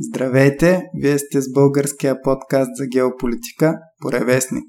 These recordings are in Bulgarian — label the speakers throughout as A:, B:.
A: Здравейте, вие сте с българския подкаст за геополитика Поревестник.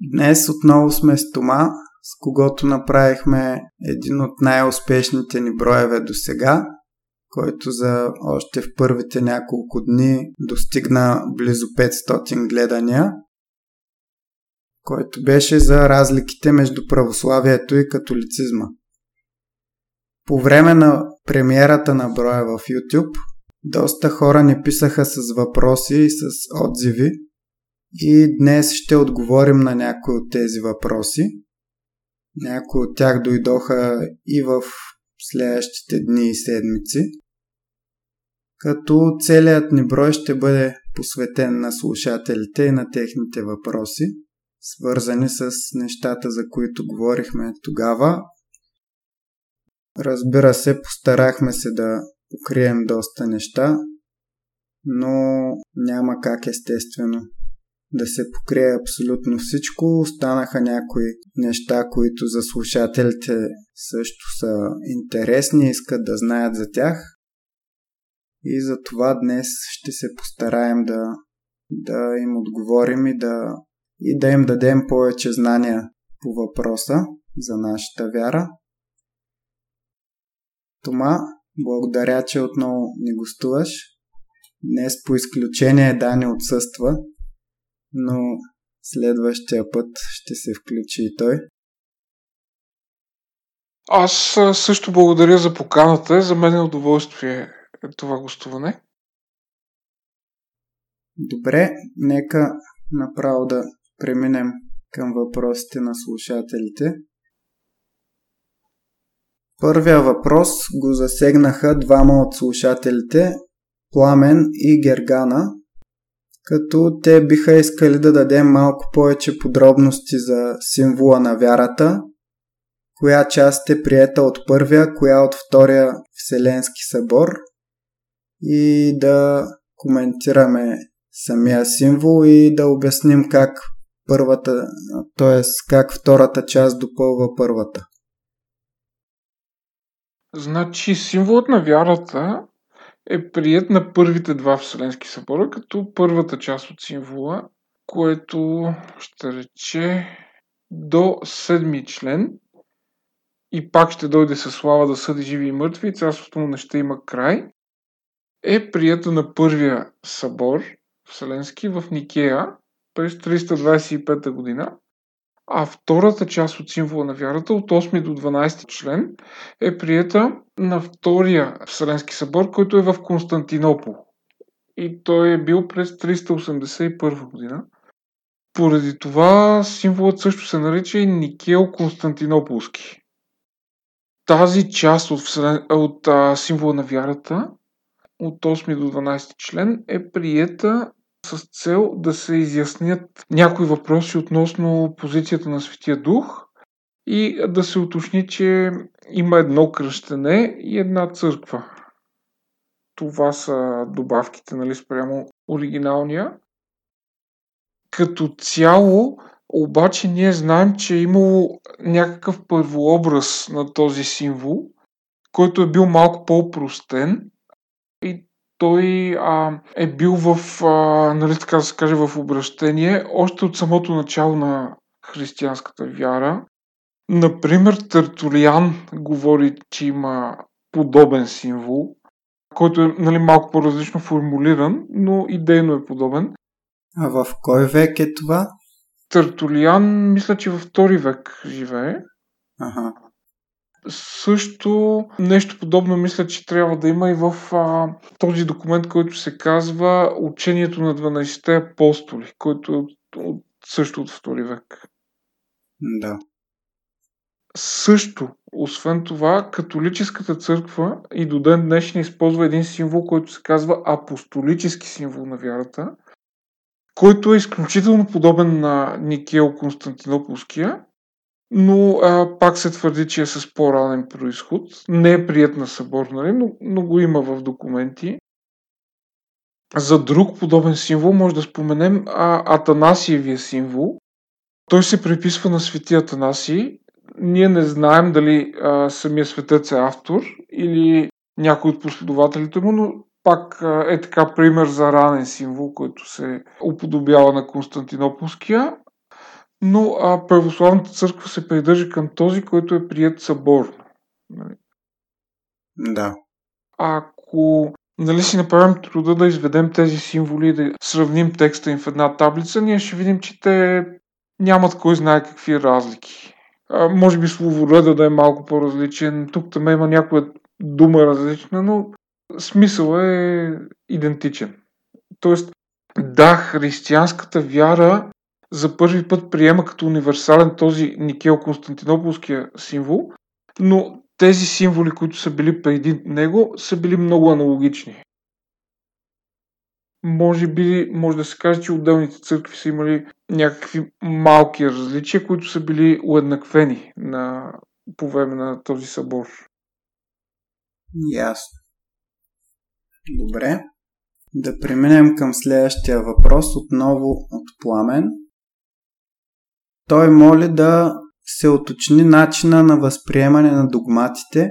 A: Днес отново сме с Тома, с когото направихме един от най-успешните ни броеве до сега, който за още в първите няколко дни достигна близо 500 гледания, който беше за разликите между православието и католицизма. По време на премиерата на броя в YouTube, доста хора ни писаха с въпроси и с отзиви и днес ще отговорим на някои от тези въпроси. Някои от тях дойдоха и в следващите дни и седмици. Като целият ни брой ще бъде посветен на слушателите и на техните въпроси, свързани с нещата, за които говорихме тогава. Разбира се, постарахме се да покрием доста неща, но няма как естествено да се покрие абсолютно всичко. Останаха някои неща, които за слушателите също са интересни, искат да знаят за тях. И за това днес ще се постараем да, да им отговорим и да, и да им дадем повече знания по въпроса за нашата вяра. Тома, благодаря, че отново ни гостуваш. Днес по изключение Дани отсъства, но следващия път ще се включи и той.
B: Аз също благодаря за поканата. За мен е удоволствие това гостуване.
A: Добре, нека направо да преминем към въпросите на слушателите. Първия въпрос го засегнаха двама от слушателите, Пламен и Гергана, като те биха искали да дадем малко повече подробности за символа на вярата, коя част е приета от първия, коя от втория Вселенски събор и да коментираме самия символ и да обясним как първата, т.е. как втората част допълва първата.
B: Значи символът на вярата е прият на първите два Вселенски събора, като първата част от символа, което ще рече до седми член. И пак ще дойде със слава да съди живи и мъртви, царството му не ще има край, е прията на първия събор Вселенски в Никея през 325 година, а втората част от символа на вярата, от 8 до 12 член, е приета на втория Вселенски събор, който е в Константинопол. И той е бил през 381 година. Поради това символът също се нарича и Никел Константинополски. Тази част от, вселен... от а, символа на вярата, от 8 до 12 член, е приета с цел да се изяснят някои въпроси относно позицията на Светия Дух и да се уточни, че има едно кръщене и една църква. Това са добавките, нали, спрямо оригиналния. Като цяло, обаче ние знаем, че е имало някакъв първообраз на този символ, който е бил малко по-простен той а, е бил в, а, нали така да се каже, в обращение още от самото начало на християнската вяра. Например, Тертулиан говори, че има подобен символ, който е нали, малко по-различно формулиран, но идейно е подобен.
A: А в кой век е това?
B: Тертулиан, мисля, че във втори век живее.
A: Ага.
B: Също нещо подобно мисля, че трябва да има и в а, този документ, който се казва Учението на 12-те апостоли, който е от, от, също от втори век.
A: Да.
B: Също, освен това, католическата църква и до ден днешен използва един символ, който се казва апостолически символ на вярата, който е изключително подобен на Никел Константинополския но а, пак се твърди, че е с по-ранен происход. Не е прият на събор, нали, но, но го има в документи. За друг подобен символ може да споменем а, Атанасиевия символ. Той се приписва на свети Атанасий. Ние не знаем дали а, самия светец е автор или някой от последователите му, но пак а, е така пример за ранен символ, който се уподобява на Константинополския. Но а, православната църква се придържа към този, който е прият съборно. Нали?
A: Да.
B: Ако нали си направим труда да изведем тези символи и да сравним текста им в една таблица, ние ще видим, че те нямат кой знае какви разлики. А, може би словореда да е малко по-различен, тук там има някоя дума различна, но смисъл е идентичен. Тоест, да, християнската вяра за първи път приема като универсален този Никел-Константинополския символ, но тези символи, които са били преди него, са били много аналогични. Може би, може да се каже, че отделните църкви са имали някакви малки различия, които са били уеднаквени на, по време на този събор.
A: Ясно. Добре. Да преминем към следващия въпрос, отново от Пламен. Той моли да се уточни начина на възприемане на догматите,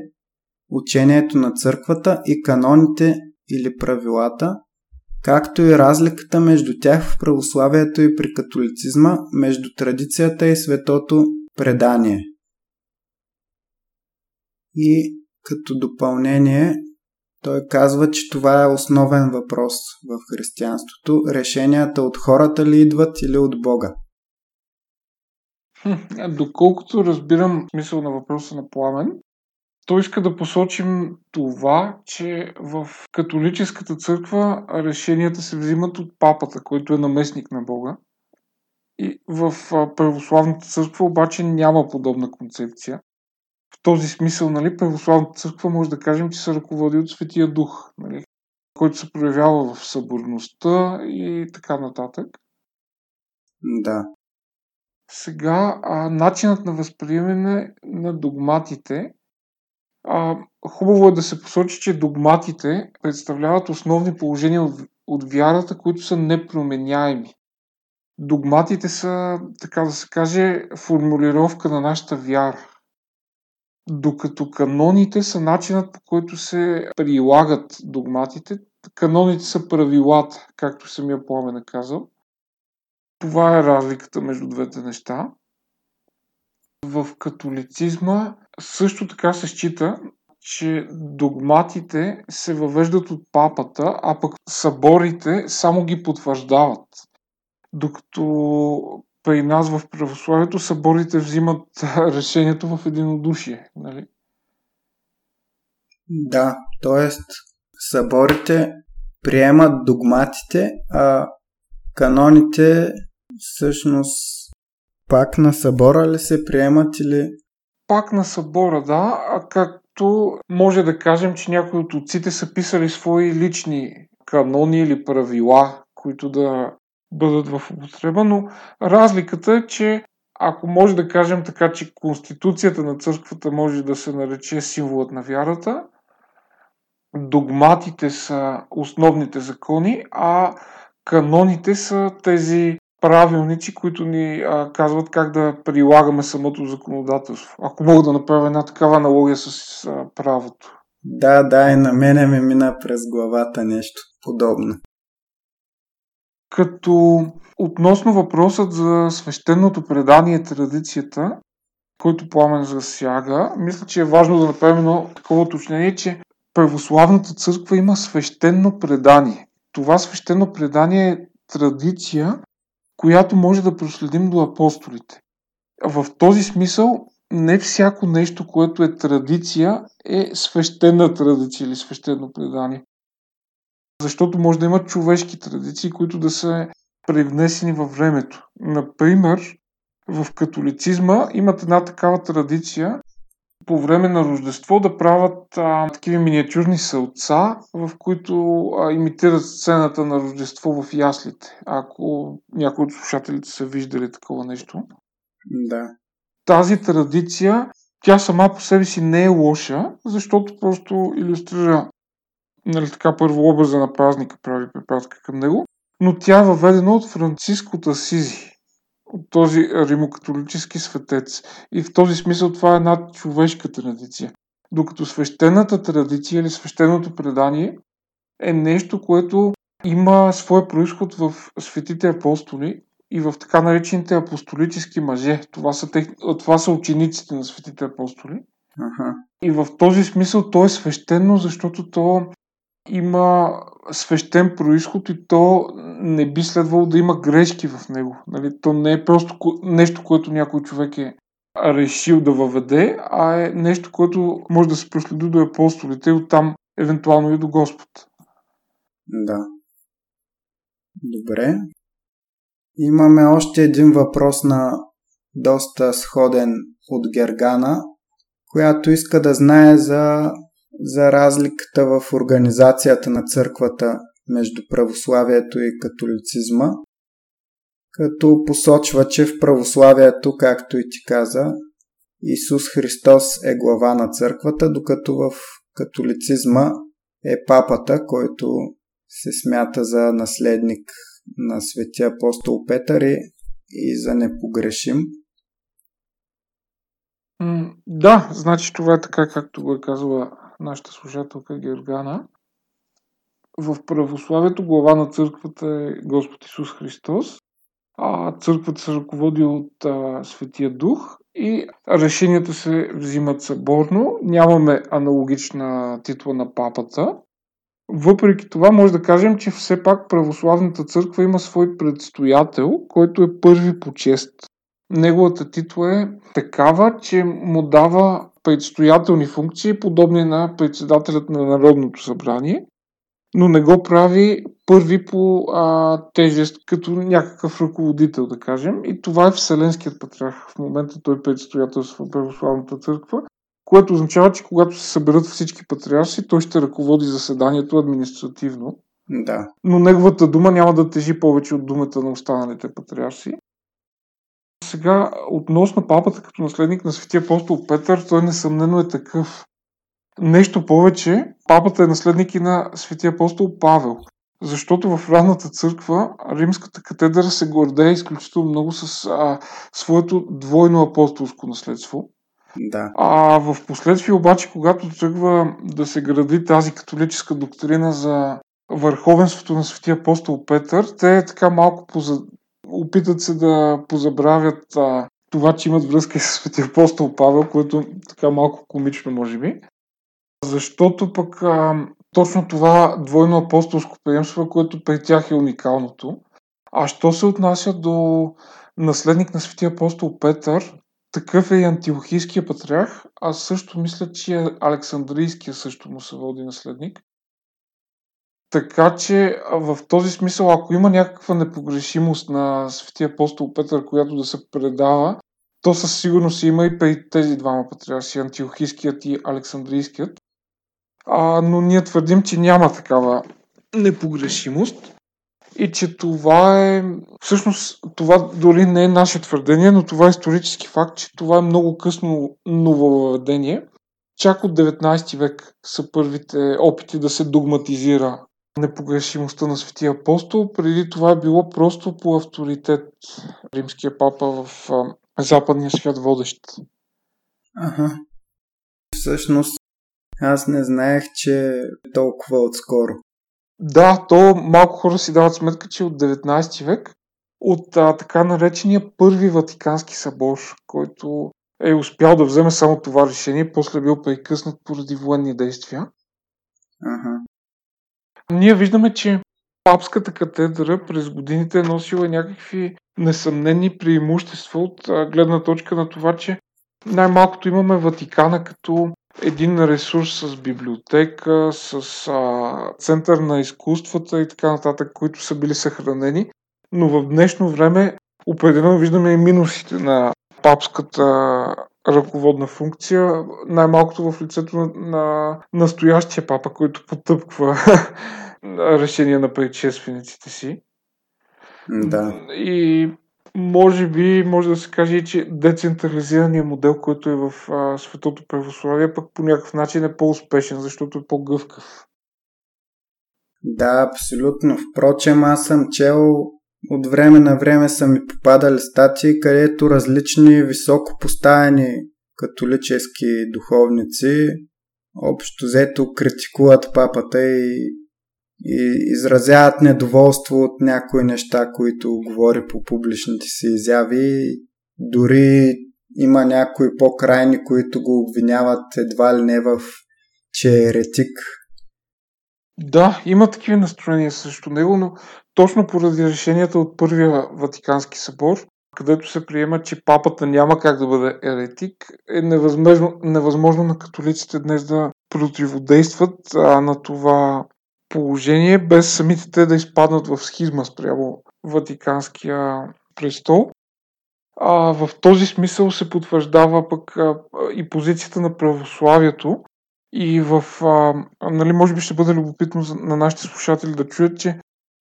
A: учението на църквата и каноните или правилата, както и разликата между тях в православието и при католицизма, между традицията и светото предание. И като допълнение, той казва, че това е основен въпрос в християнството. Решенията от хората ли идват или от Бога?
B: Доколкото разбирам смисъл на въпроса на Пламен, той иска да посочим това, че в католическата църква решенията се взимат от папата, който е наместник на Бога. И в православната църква обаче няма подобна концепция. В този смисъл, нали, православната църква може да кажем, че се ръководи от Светия Дух, нали, който се проявява в съборността и така нататък.
A: Да.
B: Сега, а, начинът на възприемане на догматите. А, хубаво е да се посочи, че догматите представляват основни положения от, от вярата, които са непроменяеми. Догматите са, така да се каже, формулировка на нашата вяра. Докато каноните са начинът по който се прилагат догматите. Каноните са правилата, както самия Пламен е казал. Това е разликата между двете неща. В католицизма също така се счита, че догматите се въвеждат от папата, а пък съборите само ги потвърждават. Докато при нас в православието съборите взимат решението в единодушие. Нали?
A: Да, т.е. съборите приемат догматите, а каноните всъщност пак на събора ли се приемат или...
B: Пак на събора, да, а както може да кажем, че някои от отците са писали свои лични канони или правила, които да бъдат в употреба, но разликата е, че ако може да кажем така, че Конституцията на църквата може да се нарече символът на вярата, догматите са основните закони, а каноните са тези правилници, които ни а, казват как да прилагаме самото законодателство. Ако мога да направя една такава аналогия с а, правото.
A: Да, да, и на мене ми мина през главата нещо подобно.
B: Като относно въпросът за свещеното предание традицията, който пламен засяга, мисля, че е важно да направим едно такова уточнение, че православната църква има свещено предание. Това свещено предание е традиция, която може да проследим до апостолите. В този смисъл не всяко нещо, което е традиция, е свещена традиция или свещено предание. Защото може да има човешки традиции, които да са привнесени във времето. Например, в католицизма имат една такава традиция по време на Рождество да правят а, такива миниатюрни сълца, в които а, имитират сцената на Рождество в яслите. Ако някои от слушателите са виждали такова нещо.
A: Да.
B: тази традиция, тя сама по себе си не е лоша, защото просто иллюстрира нали, така първо образа на празника, прави препратка към него, но тя е въведена от Франциско Тасизи, от този римокатолически светец. И в този смисъл това е една човешка традиция. Докато свещената традиция или свещеното предание е нещо, което има своя происход в светите апостоли и в така наречените апостолически мъже. Това са, тех... това са учениците на светите апостоли.
A: Ага.
B: И в този смисъл то е свещено, защото то има свещен происход и то не би следвало да има грешки в него. Нали? То не е просто нещо, което някой човек е решил да въведе, а е нещо, което може да се проследи до апостолите и оттам евентуално и до Господ.
A: Да. Добре. Имаме още един въпрос на доста сходен от Гергана, която иска да знае за, за разликата в организацията на църквата между православието и католицизма, като посочва, че в православието, както и ти каза, Исус Христос е глава на църквата, докато в католицизма е папата, който се смята за наследник на светия апостол Петър и, за непогрешим.
B: да, значи това е така, както го е казала нашата служателка Георгана. В православието глава на църквата е Господ Исус Христос, а църквата се ръководи от а, Светия Дух и решенията се взимат съборно. Нямаме аналогична титла на папата, въпреки това може да кажем, че все пак православната църква има свой предстоятел, който е първи по чест. Неговата титла е такава, че му дава предстоятелни функции, подобни на председателят на Народното събрание, но не го прави първи по а, тежест, като някакъв ръководител, да кажем. И това е Вселенският патриарх. В момента той предстоятелства православната църква което означава, че когато се съберат всички патриарси, той ще ръководи заседанието административно.
A: Да.
B: Но неговата дума няма да тежи повече от думата на останалите патриарси. Сега, относно папата като наследник на светия апостол Петър, той несъмнено е такъв. Нещо повече, папата е наследник и на светия апостол Павел. Защото в ранната църква римската катедра се гордее изключително много с а, своето двойно апостолско наследство.
A: Да.
B: А в последствие обаче, когато тръгва да се гради тази католическа доктрина за върховенството на светия апостол Петър, те така малко поза... опитат се да позабравят а, това, че имат връзка с светия апостол Павел, което така малко комично може би. Защото пък а, точно това двойно апостолско приемство, което при тях е уникалното. А що се отнася до наследник на светия апостол Петър, такъв е и антиохийския патриарх, а също мисля, че Александрийския също му се води наследник. Така че в този смисъл, ако има някаква непогрешимост на светия апостол Петър, която да се предава, то със сигурност има и при тези двама патриарси, антиохийският и Александрийският. А, но ние твърдим, че няма такава непогрешимост и че това е... Всъщност, това дори не е наше твърдение, но това е исторически факт, че това е много късно нововведение. Чак от 19 век са първите опити да се догматизира непогрешимостта на Светия апостол. Преди това е било просто по авторитет римския папа в западния свят водещ.
A: Ага. Всъщност, аз не знаех, че е толкова отскоро.
B: Да, то малко хора си дават сметка, че от 19 век, от а, така наречения първи Ватикански събор, който е успял да вземе само това решение, после е бил прекъснат поради военни действия.
A: Ага.
B: Ние виждаме, че папската катедра през годините е носила някакви несъмнени преимущества от гледна точка на това, че най-малкото имаме Ватикана като един ресурс с библиотека, с а, център на изкуствата и така нататък, които са били съхранени. Но в днешно време определено виждаме и минусите на папската ръководна функция, най-малкото в лицето на, на настоящия папа, който потъпква решение на предшествениците си.
A: Да.
B: И може би, може да се каже, че децентрализираният модел, който е в а, светото православие, пък по някакъв начин е по-успешен, защото е по-гъвкав.
A: Да, абсолютно. Впрочем, аз съм чел от време на време са ми попадали статии, където различни високо поставени католически духовници общо взето критикуват папата и, и изразяват недоволство от някои неща, които говори по публичните си изяви. Дори има някои по-крайни, които го обвиняват едва ли не в че е еретик.
B: Да, има такива настроения срещу него, но точно поради решенията от Първия Ватикански събор, където се приема, че папата няма как да бъде еретик, е невъзможно, невъзможно на католиците днес да противодействат а, на това положение, без самите те да изпаднат в схизма спрямо Ватиканския престол. А, в този смисъл се потвърждава пък а, и позицията на православието, и в, а, нали, може би ще бъде любопитно на нашите слушатели да чуят, че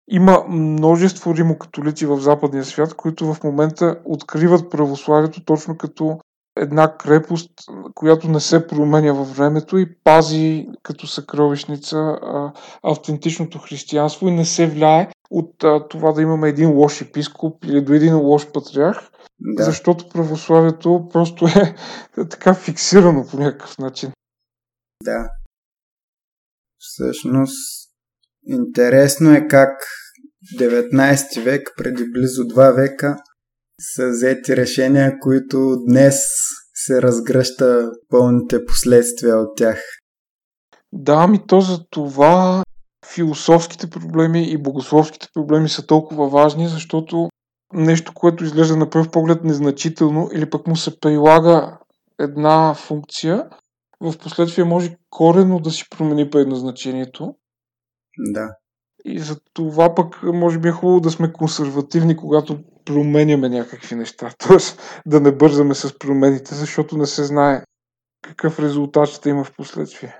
B: има множество римокатолици в западния свят, които в момента откриват православието точно като една крепост, която не се променя във времето и пази като съкровищница а, автентичното християнство и не се влияе от а, това да имаме един лош епископ или до един лош патриарх, да. защото православието просто е така фиксирано по някакъв начин.
A: Да. Всъщност, интересно е как в 19 век, преди близо 2 века, са взети решения, които днес се разгръща пълните последствия от тях.
B: Да, ми то за това философските проблеми и богословските проблеми са толкова важни, защото нещо, което изглежда на пръв поглед незначително или пък му се прилага една функция, в последствие може корено да си промени предназначението.
A: Да.
B: И за това пък може би е хубаво да сме консервативни, когато променяме някакви неща. Тоест да не бързаме с промените, защото не се знае какъв резултат ще има в последствие.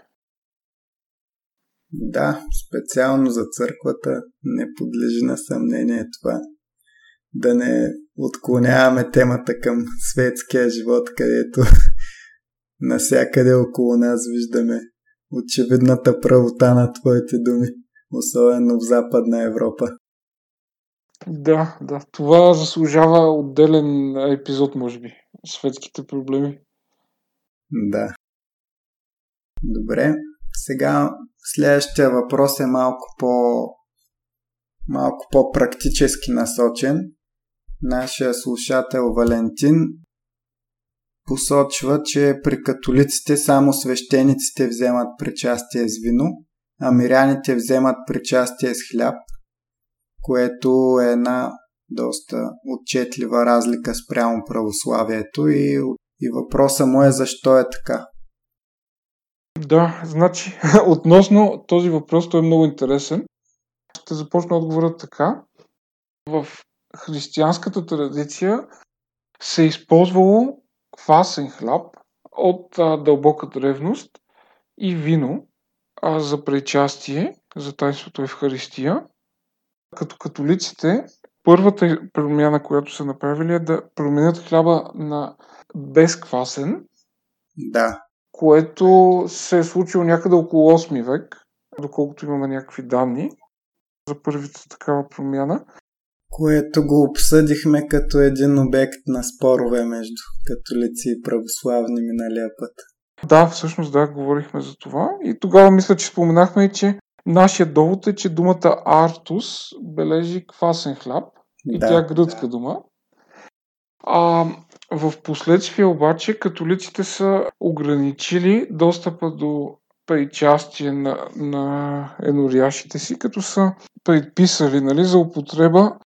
A: Да, специално за църквата не подлежи на съмнение това. Да не отклоняваме темата към светския живот, където насякъде около нас виждаме очевидната правота на твоите думи, особено в Западна Европа.
B: Да, да. Това заслужава отделен епизод, може би. Светските проблеми.
A: Да. Добре. Сега следващия въпрос е малко по малко по-практически насочен. Нашия слушател Валентин посочва, че при католиците само свещениците вземат причастие с вино, а миряните вземат причастие с хляб, което е една доста отчетлива разлика спрямо православието и, и въпроса му е защо е така.
B: Да, значи, относно този въпрос, той е много интересен. Ще започна отговора така. В християнската традиция се е използвало квасен хляб от а, дълбока древност и вино а, за причастие, за тайството Евхаристия. Като католиците, първата промяна, която са направили е да променят хляба на безквасен.
A: Да.
B: Което се е случило някъде около 8 век, доколкото имаме някакви данни за първата такава промяна
A: което го обсъдихме като един обект на спорове между католици и православни миналия път.
B: Да, всъщност да, говорихме за това. И тогава мисля, че споменахме, че нашия довод е, че думата артус бележи квасен хляб. И да, тя е гръцка да. дума. А в последствие обаче католиците са ограничили достъпа до причастие на, на еноряшите си, като са предписали нали, за употреба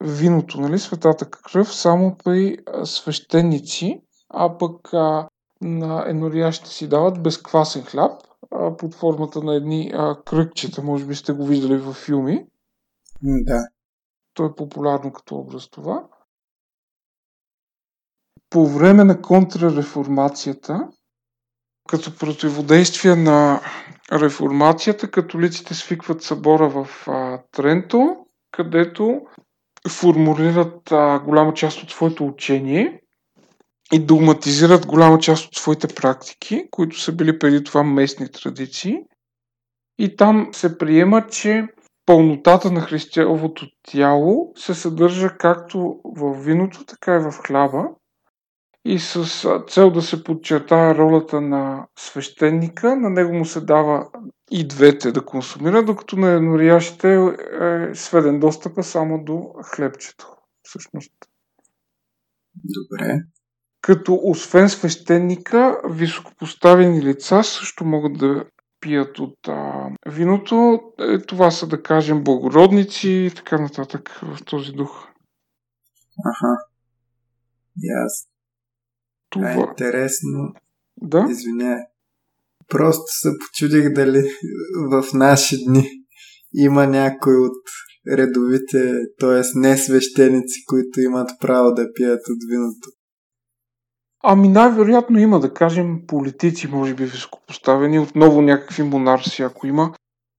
B: виното, нали, светата кръв, само при свещеници, а пък а, на енориящите си дават безквасен хляб а, под формата на едни а, кръгчета, може би сте го виждали във филми.
A: Да.
B: То е популярно като образ това. По време на контрареформацията, като противодействие на реформацията, католиците свикват събора в а, Тренто, където формулират а, голяма част от своето учение и догматизират голяма част от своите практики, които са били преди това местни традиции. И там се приема, че пълнотата на християловото тяло се съдържа както в виното, така и в хляба. И с цел да се подчертая ролята на свещеника, на него му се дава и двете да консумира, докато на еднориящите е сведен достъпа само до хлебчето. Всъщност.
A: Добре.
B: Като освен свещеника, високопоставени лица също могат да пият от а, виното. Е, това са, да кажем, благородници и така нататък в този дух.
A: Аха. Ясно. Това е интересно.
B: Да?
A: Извинявай. Просто се почудих дали в наши дни има някой от редовите, т.е. не свещеници, които имат право да пият от виното.
B: Ами най-вероятно има, да кажем, политици, може би високопоставени, отново някакви монарси, ако има.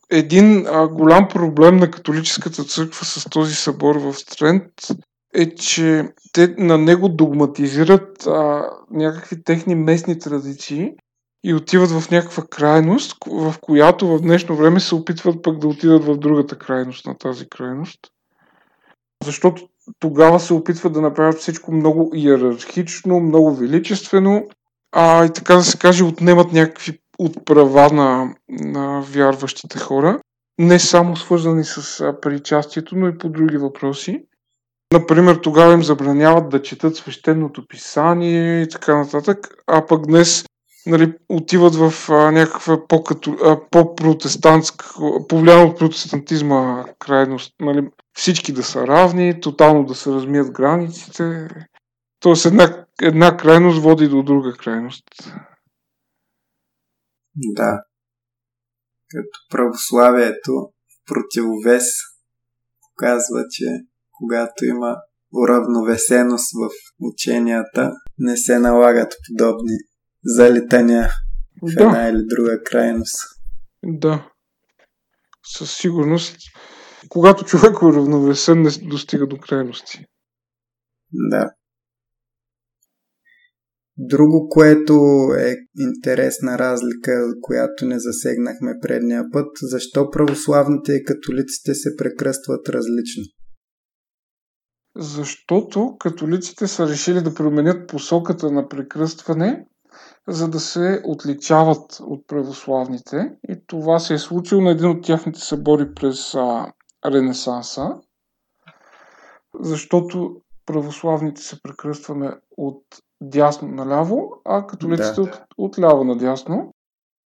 B: Един а, голям проблем на католическата църква с този събор в Стрент е, че те на него догматизират а, някакви техни местни традиции и отиват в някаква крайност, в която в днешно време се опитват пък да отидат в другата крайност на тази крайност. Защото тогава се опитват да направят всичко много иерархично, много величествено, а и така да се каже, отнемат някакви от права на, на вярващите хора, не само свързани с причастието, но и по други въпроси. Например, тогава им забраняват да четат свещеното писание и така нататък, а пък днес нали, отиват в а, някаква по-протестантска, повлияна от протестантизма крайност. Нали, всички да са равни, тотално да се размият границите. Тоест една, една крайност води до друга крайност.
A: Да. Като православието в противовес показва, че когато има уравновесеност в ученията, не се налагат подобни залитания в
B: да.
A: една или друга крайност.
B: Да. Със сигурност. Когато човек е уравновесен, не достига до крайности.
A: Да. Друго, което е интересна разлика, която не засегнахме предния път, защо православните и католиците се прекръстват различно?
B: Защото католиците са решили да променят посоката на прекръстване, за да се отличават от православните. И това се е случило на един от тяхните събори през а, Ренесанса, защото православните се прекръстваме от дясно наляво, а католиците да. от, от ляво надясно.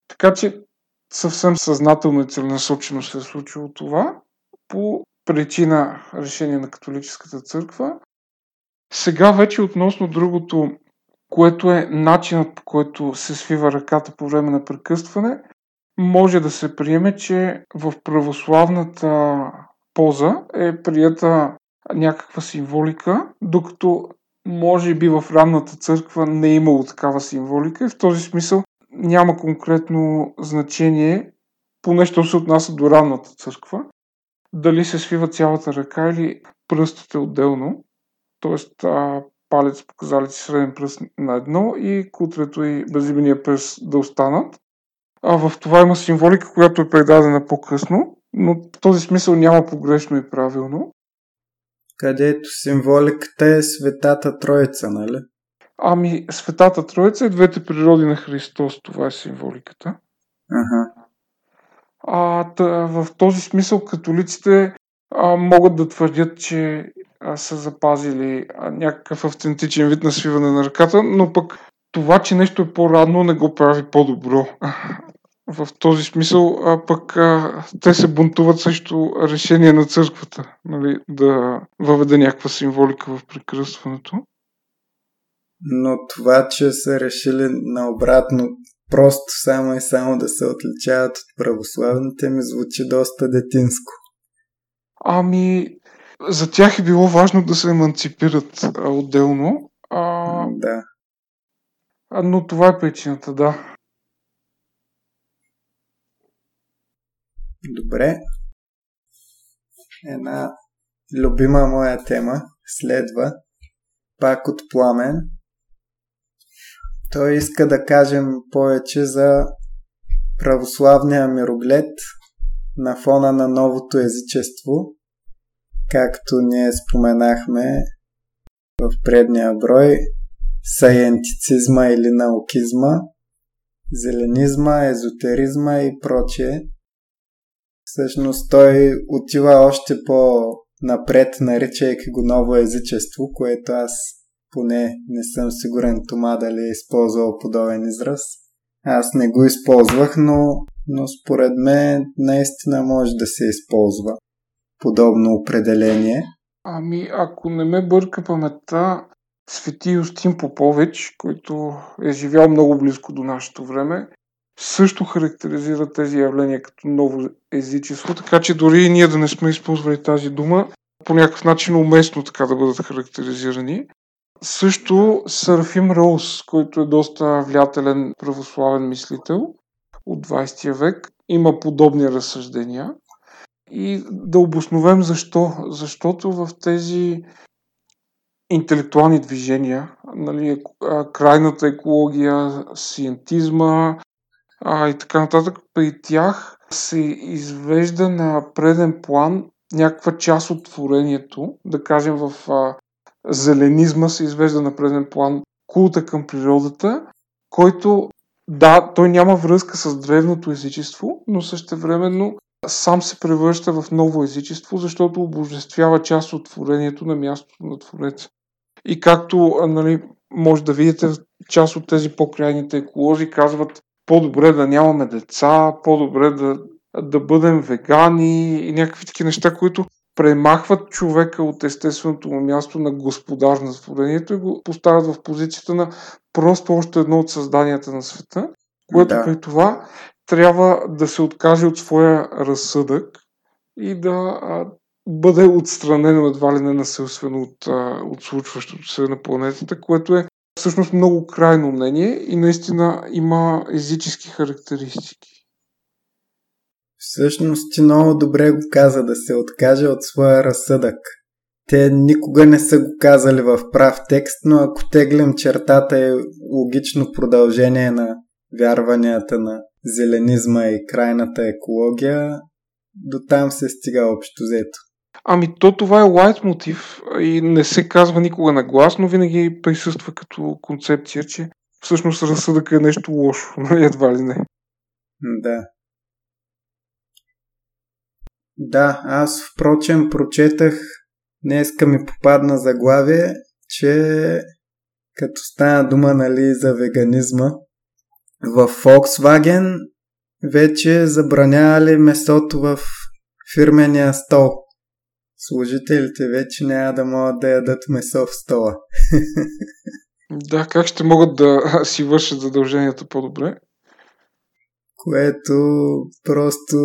B: Така че съвсем съзнателно и целенасочено се е случило това по причина решение на католическата църква. Сега вече относно другото, което е начинът по който се свива ръката по време на прекъсване, може да се приеме, че в православната поза е прията някаква символика, докато може би в ранната църква не е имало такава символика и в този смисъл няма конкретно значение, поне що се отнася до ранната църква, дали се свива цялата ръка или пръстите отделно, т.е. палец, показалец и среден пръст на едно и кутрето и безимения пръст да останат. А в това има символика, която е предадена по-късно, но в този смисъл няма погрешно и правилно.
A: Където символиката е Светата Троица, нали?
B: Ами, Светата Троица е двете природи на Христос, това е символиката.
A: Ага.
B: А, тъ, в този смисъл католиците а, могат да твърдят, че са запазили някакъв автентичен вид на свиване на ръката, но пък това, че нещо е по-радно, не го прави по-добро. В този смисъл, а пък а, те се бунтуват срещу решение на църквата, нали, да въведе някаква символика в прекръстването.
A: Но това, че са решили наобратно просто само и само да се отличават от православните, ми звучи доста детинско.
B: Ами, за тях е било важно да се еманципират а, отделно. А...
A: Да.
B: А, но това е причината, да.
A: Добре. Една любима моя тема следва пак от Пламен. Той иска да кажем повече за православния мироглед на фона на новото езичество, както ние споменахме в предния брой, сайентицизма или наукизма, зеленизма, езотеризма и прочее. Всъщност той отива още по-напред, наричайки го ново езичество, което аз поне не съм сигурен Тома дали е използвал подобен израз. Аз не го използвах, но, но според мен наистина може да се използва подобно определение.
B: Ами, ако не ме бърка паметта, Свети Юстин Попович, който е живял много близко до нашето време, също характеризира тези явления като ново езичество, така че дори и ние да не сме използвали тази дума, по някакъв начин уместно така да бъдат характеризирани. Също Сарафим Роуз, който е доста влиятелен православен мислител от 20 век, има подобни разсъждения. И да обосновем защо. Защото в тези интелектуални движения, нали, крайната екология, сиентизма а, и така нататък, при тях се извежда на преден план някаква част от творението, да кажем в а, зеленизма се извежда на преден план култа към природата, който да, той няма връзка с древното езичество, но същевременно сам се превръща в ново езичество, защото обожествява част от творението на мястото на Твореца. И както нали, може да видите, част от тези по-крайните еколози казват по-добре да нямаме деца, по-добре да, да бъдем вегани и някакви такива неща, които премахват човека от естественото му място на господар на творението и го поставят в позицията на просто още едно от създанията на света, което да. при това трябва да се откаже от своя разсъдък и да бъде отстранено едва ли не насилствено от, от случващото се на планетата, което е всъщност много крайно мнение и наистина има езически характеристики.
A: Всъщност ти много добре го каза да се откаже от своя разсъдък. Те никога не са го казали в прав текст, но ако теглим чертата е логично продължение на вярванията на зеленизма и крайната екология, до там се стига общо взето.
B: Ами то това е лайт мотив и не се казва никога на глас, но винаги присъства като концепция, че всъщност разсъдък е нещо лошо, нали едва ли не.
A: Да. Да, аз впрочем прочетах, днеска ми попадна заглавие, че като стана дума нали, за веганизма, в Volkswagen вече забранявали месото в фирмения стол. Служителите вече няма да могат да ядат месо в стола.
B: Да, как ще могат да си вършат задълженията по-добре?
A: Което просто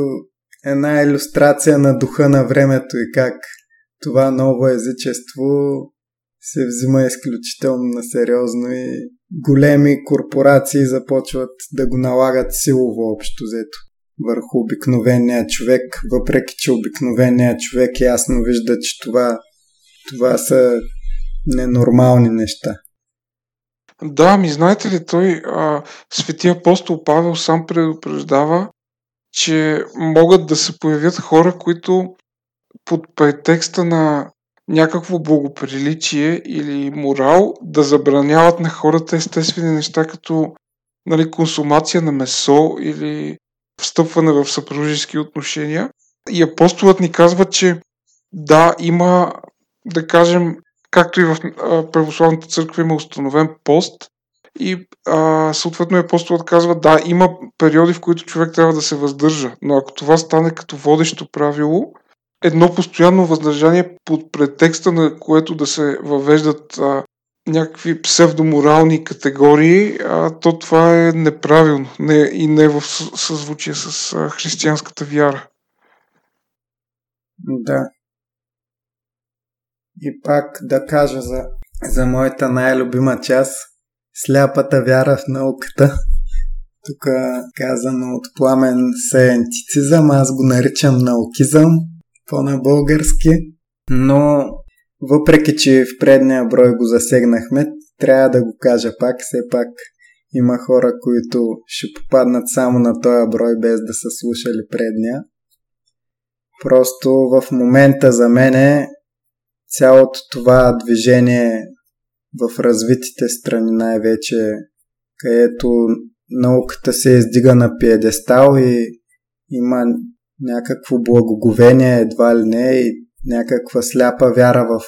A: една иллюстрация на духа на времето и как това ново езичество се взима изключително на сериозно и големи корпорации започват да го налагат силово общо взето върху обикновения човек, въпреки че обикновения човек ясно вижда, че това, това са ненормални неща.
B: Да, ми знаете ли, той, а, свети апостол Павел сам предупреждава, че могат да се появят хора, които под претекста на някакво благоприличие или морал да забраняват на хората естествени неща, като нали, консумация на месо или встъпване в съпружески отношения. И апостолът ни казва, че да, има, да кажем, както и в православната църква има установен пост, и а, съответно апостолът казва, да, има периоди, в които човек трябва да се въздържа, но ако това стане като водещо правило, едно постоянно въздържание под претекста, на което да се въвеждат а, някакви псевдоморални категории, а, то това е неправилно не, и не в съзвучие с а, християнската вяра.
A: Да. И пак да кажа за, за моята най-любима част сляпата вяра в науката. Тук казано от пламен сеентицизъм, аз го наричам наукизъм, по-на български. Но въпреки, че в предния брой го засегнахме, трябва да го кажа пак, все пак има хора, които ще попаднат само на този брой, без да са слушали предния. Просто в момента за мен е цялото това движение в развитите страни най-вече, където науката се издига на пиедестал и има някакво благоговение едва ли не и някаква сляпа вяра в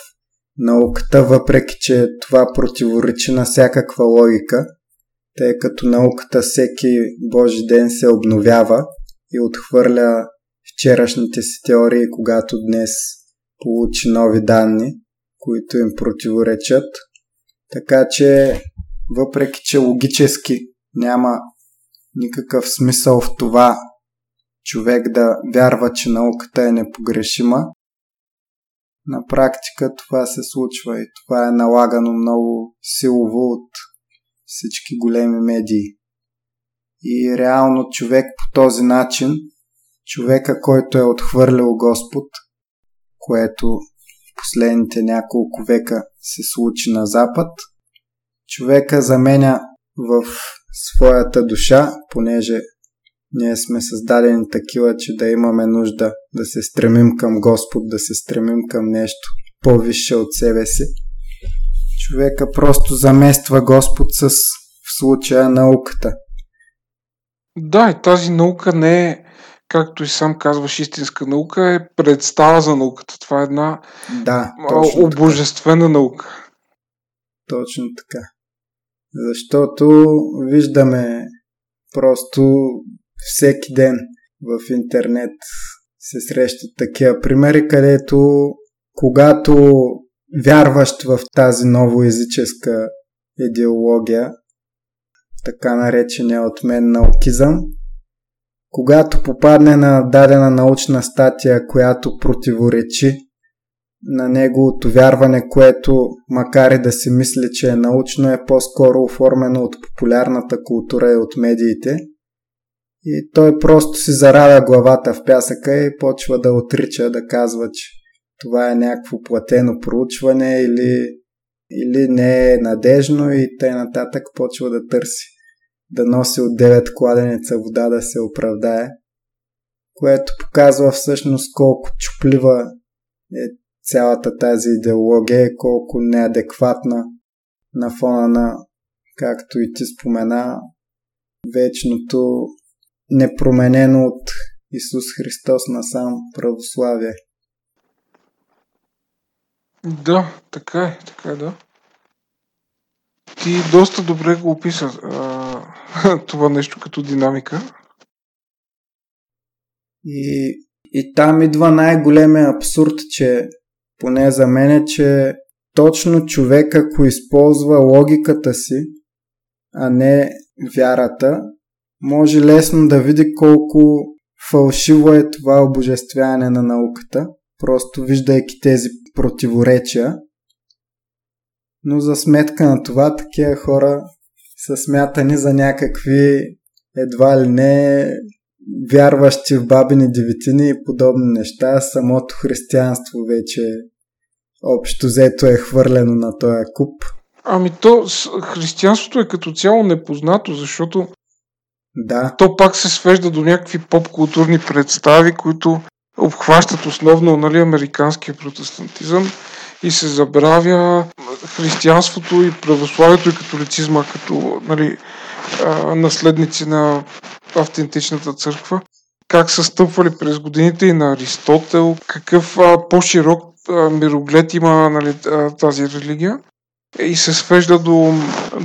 A: науката, въпреки че това противоречи на всякаква логика, тъй като науката всеки Божи ден се обновява и отхвърля вчерашните си теории, когато днес получи нови данни, които им противоречат. Така че, въпреки че логически няма никакъв смисъл в това човек да вярва, че науката е непогрешима, на практика това се случва и това е налагано много силово от всички големи медии. И реално човек по този начин, човека, който е отхвърлял Господ, което в последните няколко века се случи на Запад, човека заменя в своята душа, понеже ние сме създадени такива, че да имаме нужда да се стремим към Господ, да се стремим към нещо по-висше от себе си. Човека просто замества Господ с в случая науката.
B: Да, и тази наука не е, както и сам казваш, истинска наука, е представа за науката. Това е една
A: да,
B: обожествена така. наука.
A: Точно така. Защото виждаме просто всеки ден в интернет се срещат такива примери, където когато вярващ в тази новоязическа идеология, така наречения от мен наукизъм, когато попадне на дадена научна статия, която противоречи на неговото вярване, което макар и да си мисли, че е научно, е по-скоро оформено от популярната култура и от медиите – и той просто си зарада главата в пясъка и почва да отрича, да казва, че това е някакво платено проучване или, или не е надежно и т.н. нататък почва да търси да носи от 9 кладенеца вода да се оправдае, което показва всъщност колко чуплива е цялата тази идеология и колко неадекватна на фона на, както и ти спомена, вечното непроменено от Исус Христос насам православие.
B: Да, така е, така е, да. Ти доста добре го описа а, това нещо като динамика.
A: И, и там идва най-големия абсурд, че поне за мен е, че точно човек, ако използва логиката си, а не вярата, може лесно да види колко фалшиво е това обожествяване на науката, просто виждайки тези противоречия. Но за сметка на това, такива хора са смятани за някакви едва ли не вярващи в бабини деветини и подобни неща. Самото християнство вече общо взето е хвърлено на този куп.
B: Ами то християнството е като цяло непознато, защото
A: да.
B: То пак се свежда до някакви поп-културни представи, които обхващат основно нали, американския протестантизъм и се забравя християнството и православието и католицизма като нали, наследници на автентичната църква. Как са стъпвали през годините и на Аристотел, какъв а, по-широк а, мироглед има нали, тази религия и се свежда до,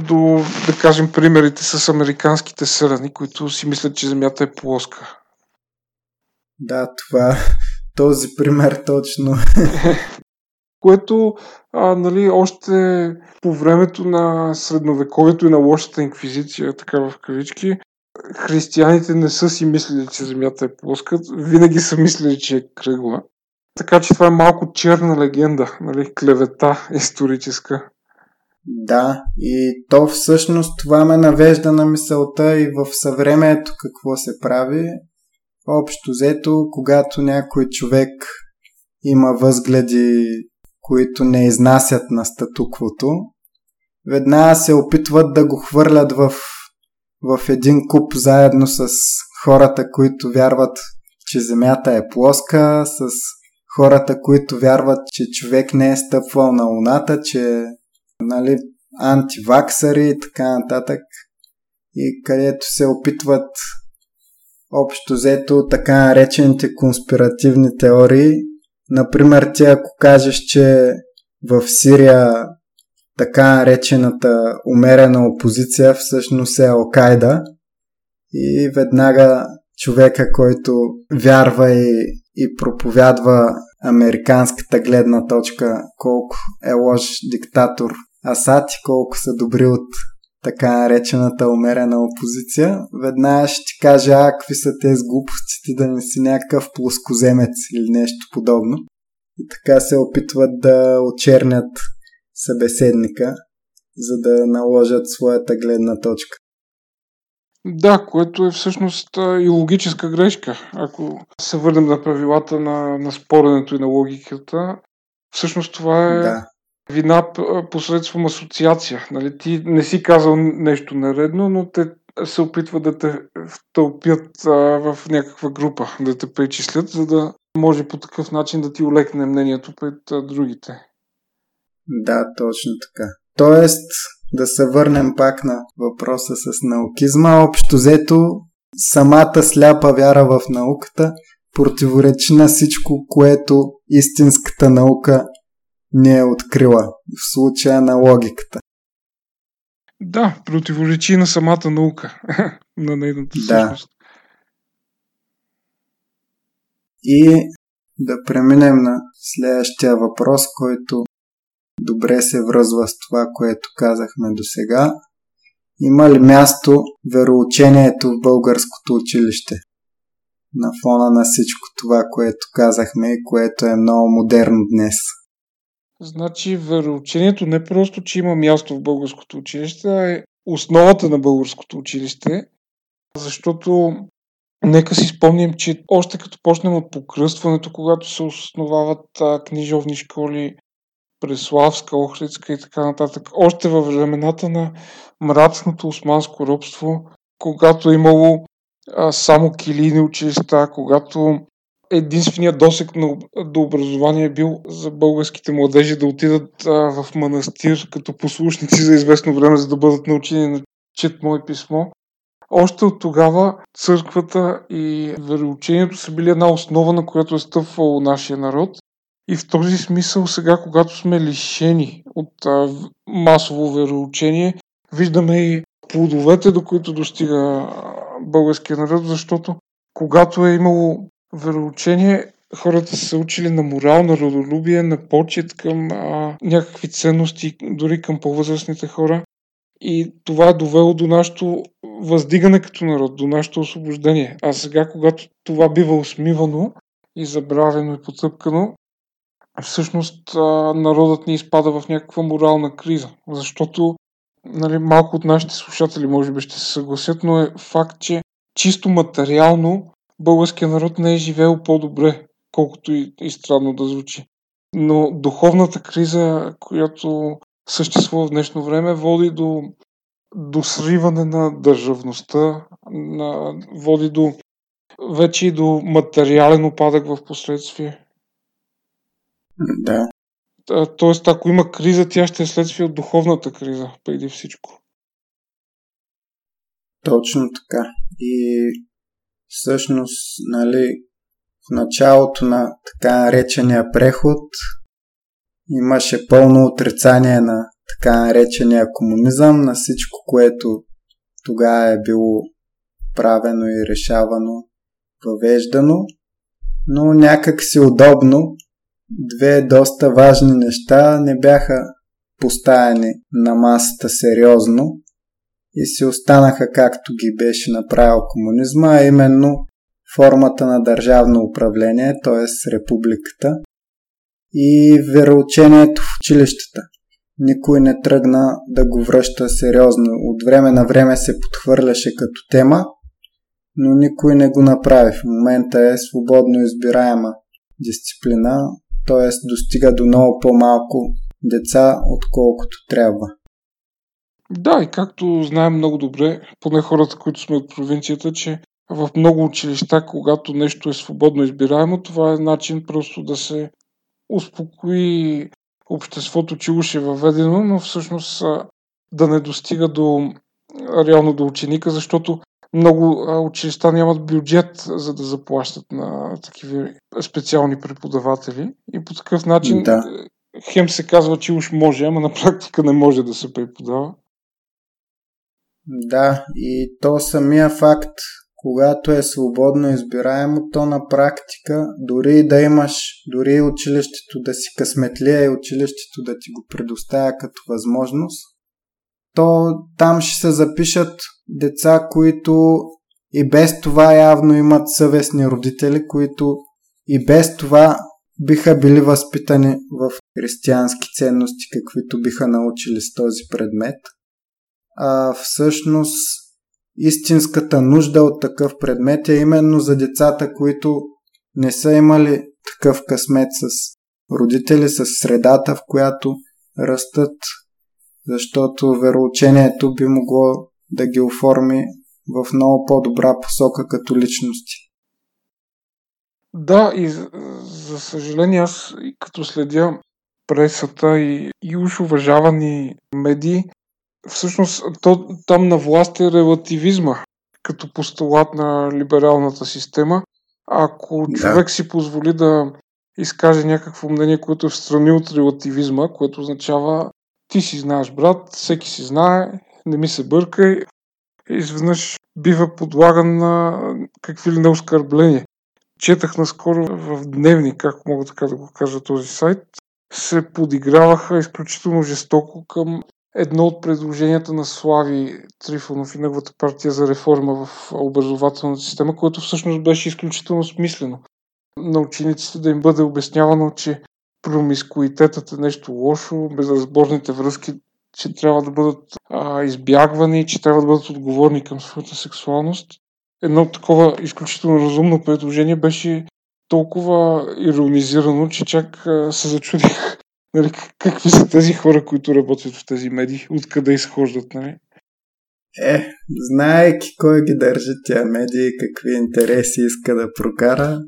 B: до, да кажем, примерите с американските сърни, които си мислят, че Земята е плоска.
A: Да, това, този пример точно.
B: Което, а, нали, още по времето на средновековието и на лошата инквизиция, така в кавички, християните не са си мислили, че Земята е плоска, винаги са мислили, че е кръгла. Така че това е малко черна легенда, нали, клевета историческа.
A: Да, и то всъщност това ме навежда на мисълта и в съвремето какво се прави. Общо взето, когато някой човек има възгледи, които не изнасят на статуквото, веднага се опитват да го хвърлят в, в един куп заедно с хората, които вярват, че Земята е плоска, с хората, които вярват, че човек не е стъпвал на Луната, че нали, антиваксари и така нататък. И където се опитват общо взето така наречените конспиративни теории. Например, ти ако кажеш, че в Сирия така наречената умерена опозиция всъщност е Алкайда и веднага човека, който вярва и, и проповядва американската гледна точка, колко е лош диктатор Асад и колко са добри от така наречената умерена опозиция, веднага ще ти кажа, а, какви са тези глупости, да не си някакъв плоскоземец или нещо подобно. И така се опитват да очернят събеседника, за да наложат своята гледна точка.
B: Да, което е всъщност и логическа грешка. Ако се върнем на правилата на, на споренето и на логиката, всъщност това е да. вина посредством асоциация. Нали? Ти не си казал нещо наредно, но те се опитват да те втълпят а, в някаква група, да те причислят, за да може по такъв начин да ти олекне мнението пред а, другите.
A: Да, точно така. Тоест, да се върнем пак на въпроса с наукизма. Общо взето, самата сляпа вяра в науката противоречи на всичко, което истинската наука не е открила, в случая на логиката.
B: Да, противоречи на самата наука, на нейната същност. Да.
A: И да преминем на следващия въпрос, който добре се връзва с това, което казахме до сега. Има ли място вероучението в българското училище? На фона на всичко това, което казахме и което е много модерно днес.
B: Значи вероучението не просто, че има място в българското училище, а е основата на българското училище, защото нека си спомним, че още като почнем от покръстването, когато се основават книжовни школи, Преславска, Охридска и така нататък. Още във времената на мрачното османско робство, когато е имало а, само килийни училища, когато единственият досек на, до образование е бил за българските младежи да отидат а, в манастир като послушници за известно време, за да бъдат научени на чет мое писмо. Още от тогава църквата и вероучението са били една основа, на която е стъпвало нашия народ. И в този смисъл сега, когато сме лишени от а, масово вероучение, виждаме и плодовете, до които достига българския народ, защото когато е имало вероучение, хората са се учили на морал, на родолюбие, на почет към а, някакви ценности, дори към по-възрастните хора. И това е довело до нашето въздигане като народ, до нашето освобождение. А сега, когато това бива усмивано и забравено и потъпкано, всъщност народът ни изпада в някаква морална криза. Защото нали, малко от нашите слушатели може би ще се съгласят, но е факт, че чисто материално българският народ не е живеел по-добре, колкото и, и странно да звучи. Но духовната криза, която съществува в днешно време, води до, до сриване на държавността, на, води до вече и до материален опадък в последствие.
A: Да.
B: Тоест, ако има криза, тя ще е следствие от духовната криза, преди всичко.
A: Точно така. И всъщност, нали, в началото на така наречения преход имаше пълно отрицание на така наречения комунизъм, на всичко, което тогава е било правено и решавано, въвеждано, но някак си удобно две доста важни неща не бяха поставени на масата сериозно и си останаха както ги беше направил комунизма, а именно формата на държавно управление, т.е. републиката и вероучението в училищата. Никой не тръгна да го връща сериозно. От време на време се подхвърляше като тема, но никой не го направи. В момента е свободно избираема дисциплина т.е. достига до много по-малко деца, отколкото трябва.
B: Да, и както знаем много добре, поне хората, които сме от провинцията, че в много училища, когато нещо е свободно избираемо, това е начин просто да се успокои обществото, че уж е въведено, но всъщност да не достига до реално до ученика, защото много училища нямат бюджет за да заплащат на такива специални преподаватели и по такъв начин да. хем се казва, че уж може, ама на практика не може да се преподава.
A: Да, и то самия факт, когато е свободно избираемо, то на практика, дори да имаш, дори училището да си късметлия и училището да ти го предоставя като възможност, то там ще се запишат деца, които и без това явно имат съвестни родители, които и без това биха били възпитани в християнски ценности, каквито биха научили с този предмет. А всъщност истинската нужда от такъв предмет е именно за децата, които не са имали такъв късмет с родители, с средата, в която растат, защото вероучението би могло да ги оформи в много по-добра посока като личности.
B: Да, и за, съжаление аз като следя пресата и, и уж уважавани медии, всъщност то, там на власт е релативизма като постулат на либералната система. Ако да. човек си позволи да изкаже някакво мнение, което е в страни от релативизма, което означава ти си знаеш, брат, всеки си знае, не ми се бъркай, изведнъж бива подлаган на какви ли не оскърбления. Четах наскоро в дневник, как мога така да го кажа този сайт, се подиграваха изключително жестоко към едно от предложенията на Слави Трифонов и неговата партия за реформа в образователната система, което всъщност беше изключително смислено. На учениците да им бъде обяснявано, че промискуитетът е нещо лошо, безразборните връзки, че трябва да бъдат а, избягвани, че трябва да бъдат отговорни към своята сексуалност. Едно такова изключително разумно предложение беше толкова иронизирано, че чак а, се зачудих нали, какви са тези хора, които работят в тези медии, откъде изхождат, нали?
A: Е, знаеки кой ги държи тя медии, какви интереси иска да прокара,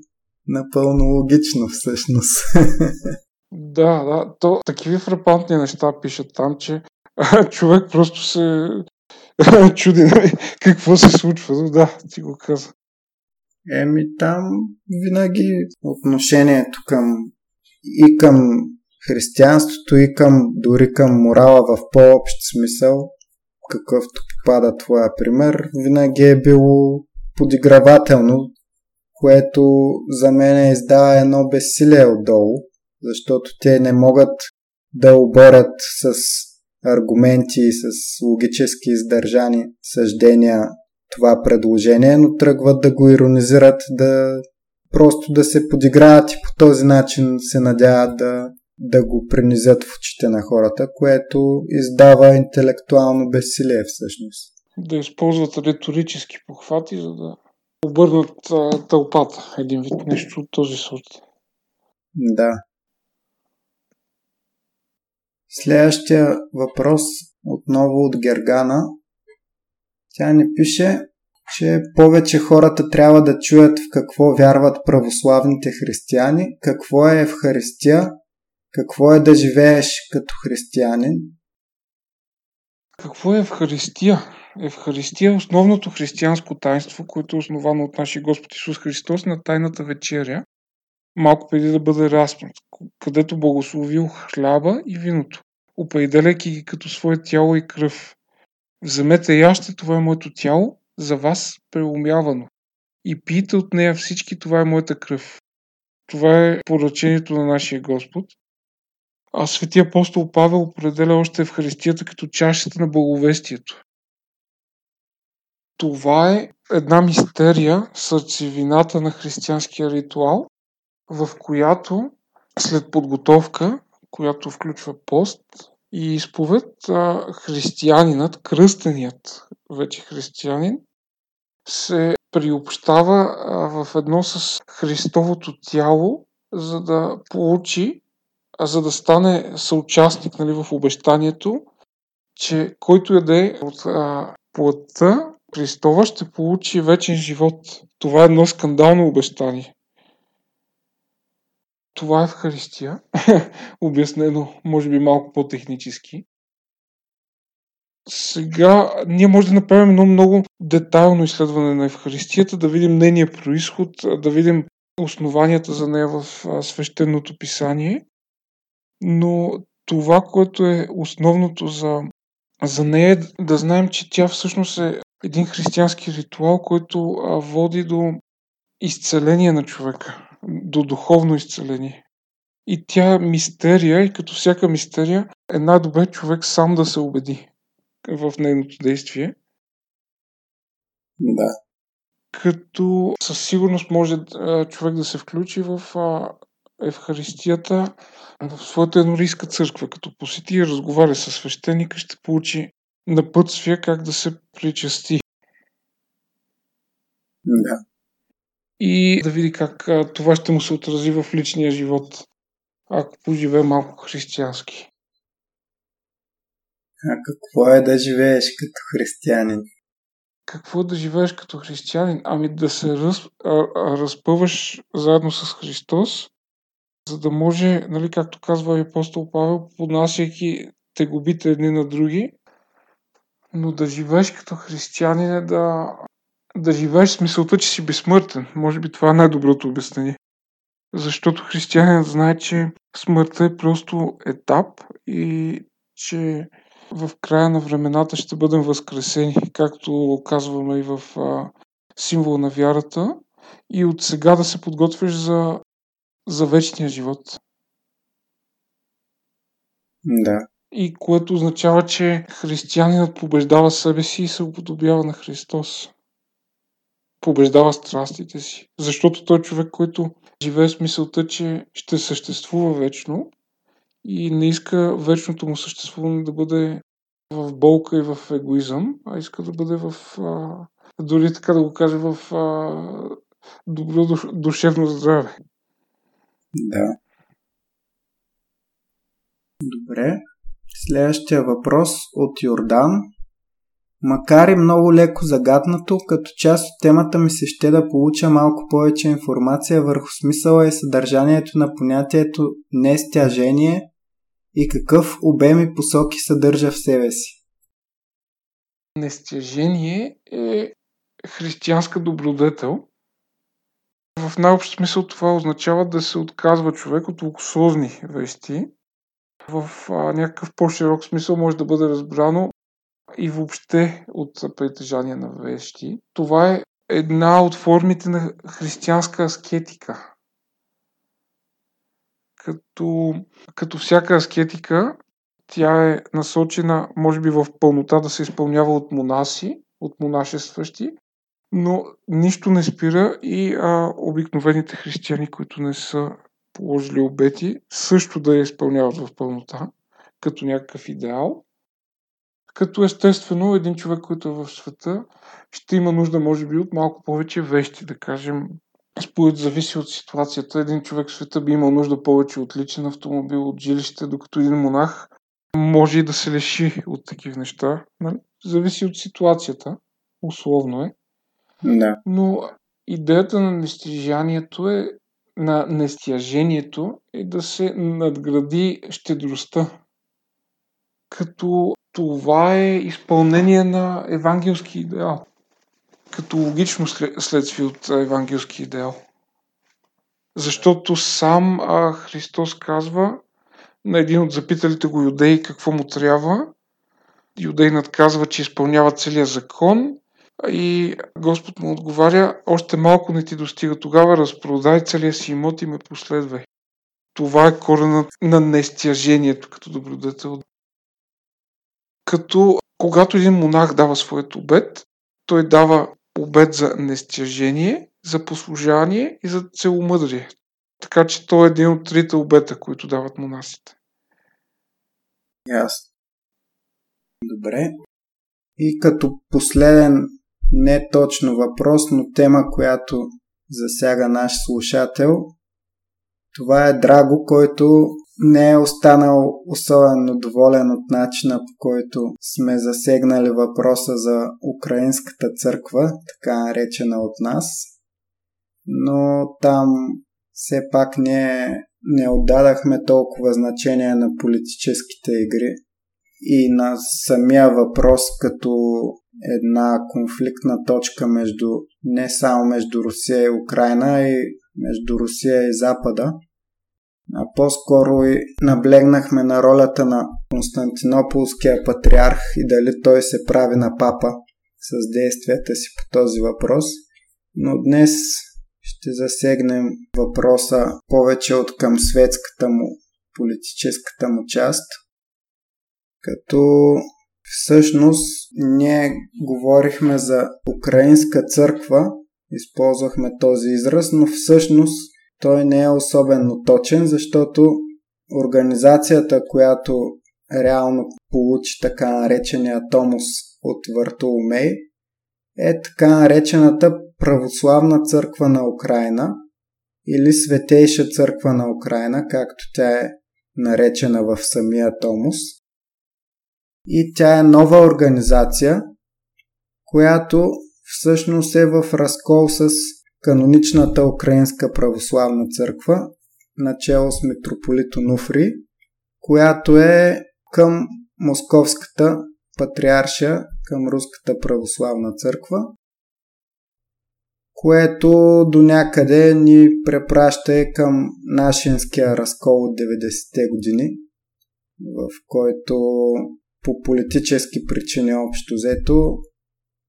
A: напълно логично всъщност.
B: Да, да, то такива фрапантни неща пишат там, че човек просто се чуди нали, какво се случва. Но да, ти го каза.
A: Еми там винаги отношението към и към християнството и към, дори към морала в по-общ смисъл, какъвто попада твоя пример, винаги е било подигравателно, което за мен издава едно безсилие отдолу, защото те не могат да оборят с аргументи и с логически издържани съждения това предложение, но тръгват да го иронизират, да просто да се подиграват и по този начин се надяват да да го принизят в очите на хората, което издава интелектуално безсилие всъщност.
B: Да използват риторически похвати, за да обърнат а, тълпата. Един вид нещо от този сорт.
A: Да. Следващия въпрос отново от Гергана. Тя ни пише, че повече хората трябва да чуят в какво вярват православните християни, какво е Евхаристия какво е да живееш като християнин?
B: Какво е Евхаристия? Евхаристия е основното християнско таинство, което е основано от нашия Господ Исус Христос на Тайната вечеря, малко преди да бъде разпнат, където благословил хляба и виното, определяйки ги като свое тяло и кръв. Вземете яще, това е моето тяло, за вас преумявано. И пийте от нея всички, това е моята кръв. Това е поръчението на нашия Господ. А светия апостол Павел определя още в Христията като чашата на благовестието. Това е една мистерия, сърцевината на християнския ритуал, в която след подготовка, която включва пост и изповед, християнинът, кръстеният вече християнин, се приобщава в едно с Христовото тяло за да получи, за да стане съучастник нали, в обещанието, че който яде от а, плътта Христова ще получи вечен живот. Това е едно скандално обещание. Това е в Харистия. Обяснено, може би малко по-технически. Сега ние може да направим едно много детайлно изследване на Евхаристията, да видим нейния происход, да видим основанията за нея в свещеното писание. Но това, което е основното за, за нея е да знаем, че тя всъщност е един християнски ритуал, който води до изцеление на човека, до духовно изцеление. И тя е мистерия и като всяка мистерия е най-добре човек сам да се убеди в нейното действие.
A: Да.
B: Като със сигурност може човек да се включи в Евхаристията в своята еднорийска църква. Като посети и разговаря с свещеника, ще получи напътствие как да се причасти.
A: Да.
B: И да види как това ще му се отрази в личния живот, ако поживее малко християнски.
A: А какво е да живееш като християнин?
B: Какво е да живееш като християнин? Ами да се раз, а, разпъваш заедно с Христос, за да може, нали, както казва апостол Павел, поднасяйки тегобите едни на други, но да живееш като християнин е да, да живееш с мисълта, че си безсмъртен. Може би това е най-доброто обяснение. Защото християнинът знае, че смъртта е просто етап и че в края на времената ще бъдем възкресени, както казваме и в а, символ на вярата, и от сега да се подготвиш за, за вечния живот.
A: Да.
B: И което означава, че християнинът побеждава себе си и се уподобява на Христос. Побеждава страстите си. Защото той е човек, който живее с мисълта, че ще съществува вечно и не иска вечното му съществуване да бъде в болка и в егоизъм, а иска да бъде в, а, дори така да го кажа, в а, добро душевно здраве.
A: Да. Добре. Следващия въпрос от Йордан. Макар и много леко загаднато, като част от темата ми се ще да получа малко повече информация върху смисъла и съдържанието на понятието нестяжение и какъв обем и посоки съдържа в себе си.
B: Нестяжение е християнска добродетел. В най-общ смисъл това означава да се отказва човек от луксозни вести. В а, някакъв по-широк смисъл може да бъде разбрано и въобще от притежание на вещи. Това е една от формите на християнска аскетика. Като, като всяка аскетика, тя е насочена, може би в пълнота да се изпълнява от монаси, от монашестващи, но нищо не спира и а, обикновените християни, които не са положили обети, също да я изпълняват в пълнота, като някакъв идеал. Като естествено един човек, който е в света, ще има нужда, може би, от малко повече вещи, да кажем. Според зависи от ситуацията. Един човек в света би имал нужда повече от личен автомобил, от жилище, докато един монах може и да се лиши от такива неща. Нали? Зависи от ситуацията. Условно е.
A: Да.
B: Но идеята на нестижанието е на нестяжението е да се надгради щедростта. Като това е изпълнение на евангелски идеал. Като логично следствие от евангелски идеал. Защото сам а, Христос казва на един от запиталите го юдеи какво му трябва. Юдейнат казва, че изпълнява целия закон и Господ му отговаря, още малко не ти достига тогава, разпродай целия си имот и ме последвай. Това е коренът на нестяжението като добродетел. Като когато един монах дава своят обед, той дава обед за нестяжение, за послужание и за целомъдрие. Така че той е един от трите обета, които дават монасите.
A: Ясно. Добре. И като последен не точно въпрос, но тема, която засяга наш слушател. Това е Драго, който не е останал особено доволен от начина по който сме засегнали въпроса за Украинската църква, така наречена от нас. Но там все пак не, не отдадахме толкова значение на политическите игри и на самия въпрос като една конфликтна точка между не само между Русия и Украина, и между Русия и Запада. А по-скоро и наблегнахме на ролята на Константинополския патриарх и дали той се прави на папа с действията си по този въпрос. Но днес ще засегнем въпроса повече от към светската му, политическата му част, като всъщност ние говорихме за украинска църква, използвахме този израз, но всъщност той не е особено точен, защото организацията, която реално получи така наречения Томос от Вартоломей, е така наречената Православна църква на Украина или Светейша църква на Украина, както тя е наречена в самия Томос. И тя е нова организация, която всъщност е в разкол с каноничната Украинска православна църква, начало с митрополит Онуфри, която е към Московската патриарша, към Руската православна църква, което до някъде ни препраща към нашинския разкол от 90-те години, в който по политически причини общо взето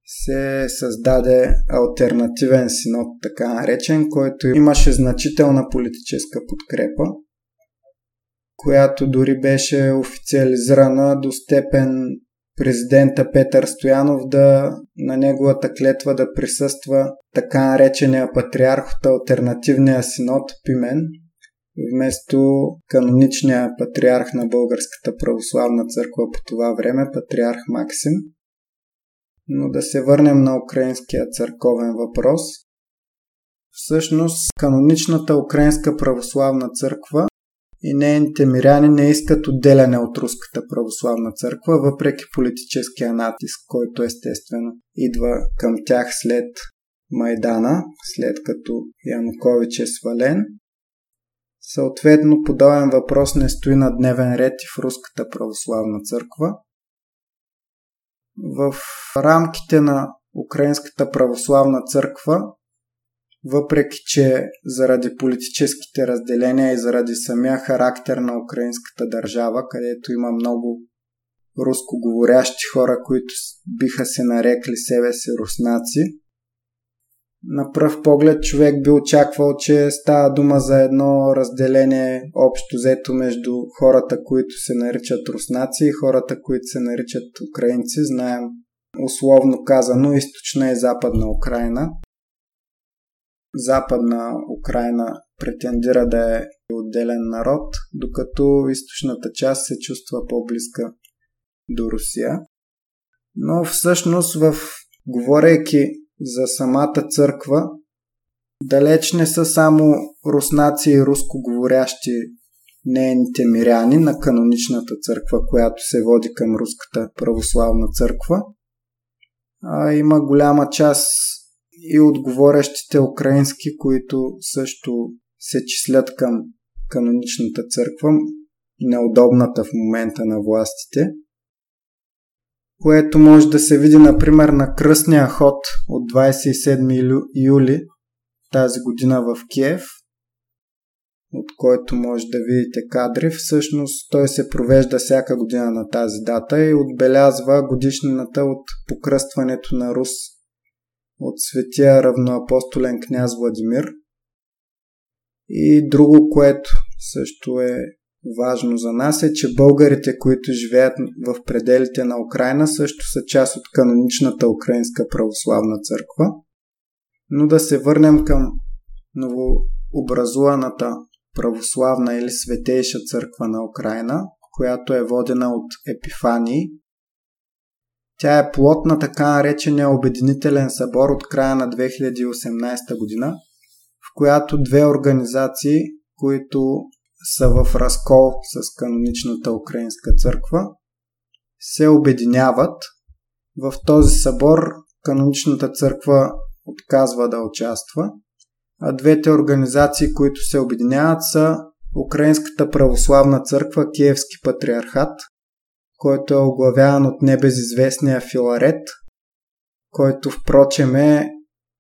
A: се създаде альтернативен синод, така наречен, който имаше значителна политическа подкрепа, която дори беше официализирана до степен президента Петър Стоянов да на неговата клетва да присъства така наречения патриарх от альтернативния синод Пимен, вместо каноничния патриарх на Българската православна църква по това време, патриарх Максим. Но да се върнем на украинския църковен въпрос. Всъщност, каноничната Украинска православна църква и нейните миряни не искат отделяне от Руската православна църква, въпреки политическия натиск, който естествено идва към тях след Майдана, след като Янукович е свален. Съответно, подобен въпрос не стои на дневен ред и в Руската православна църква. В рамките на Украинската православна църква, въпреки че заради политическите разделения и заради самия характер на украинската държава, където има много рускоговорящи хора, които биха се нарекли себе си руснаци, на пръв поглед човек би очаквал, че става дума за едно разделение общо взето между хората, които се наричат руснаци и хората, които се наричат украинци. Знаем условно казано източна и западна Украина. Западна Украина претендира да е отделен народ, докато източната част се чувства по-близка до Русия. Но всъщност в говорейки за самата църква, далеч не са само руснаци и рускоговорящи нейните миряни на каноничната църква, която се води към руската православна църква. А, има голяма част и отговорящите украински, които също се числят към каноничната църква, неудобната в момента на властите което може да се види, например, на кръстния ход от 27 юли тази година в Киев, от който може да видите кадри. Всъщност той се провежда всяка година на тази дата и отбелязва годишнината от покръстването на Рус от светия равноапостолен княз Владимир. И друго, което също е важно за нас е, че българите, които живеят в пределите на Украина, също са част от каноничната Украинска православна църква. Но да се върнем към новообразуваната православна или светейша църква на Украина, която е водена от Епифании. Тя е плод на така наречения Обединителен събор от края на 2018 година, в която две организации които са в разкол с каноничната украинска църква, се обединяват. В този събор каноничната църква отказва да участва, а двете организации, които се обединяват са Украинската православна църква Киевски патриархат, който е оглавяван от небезизвестния Филарет, който впрочем е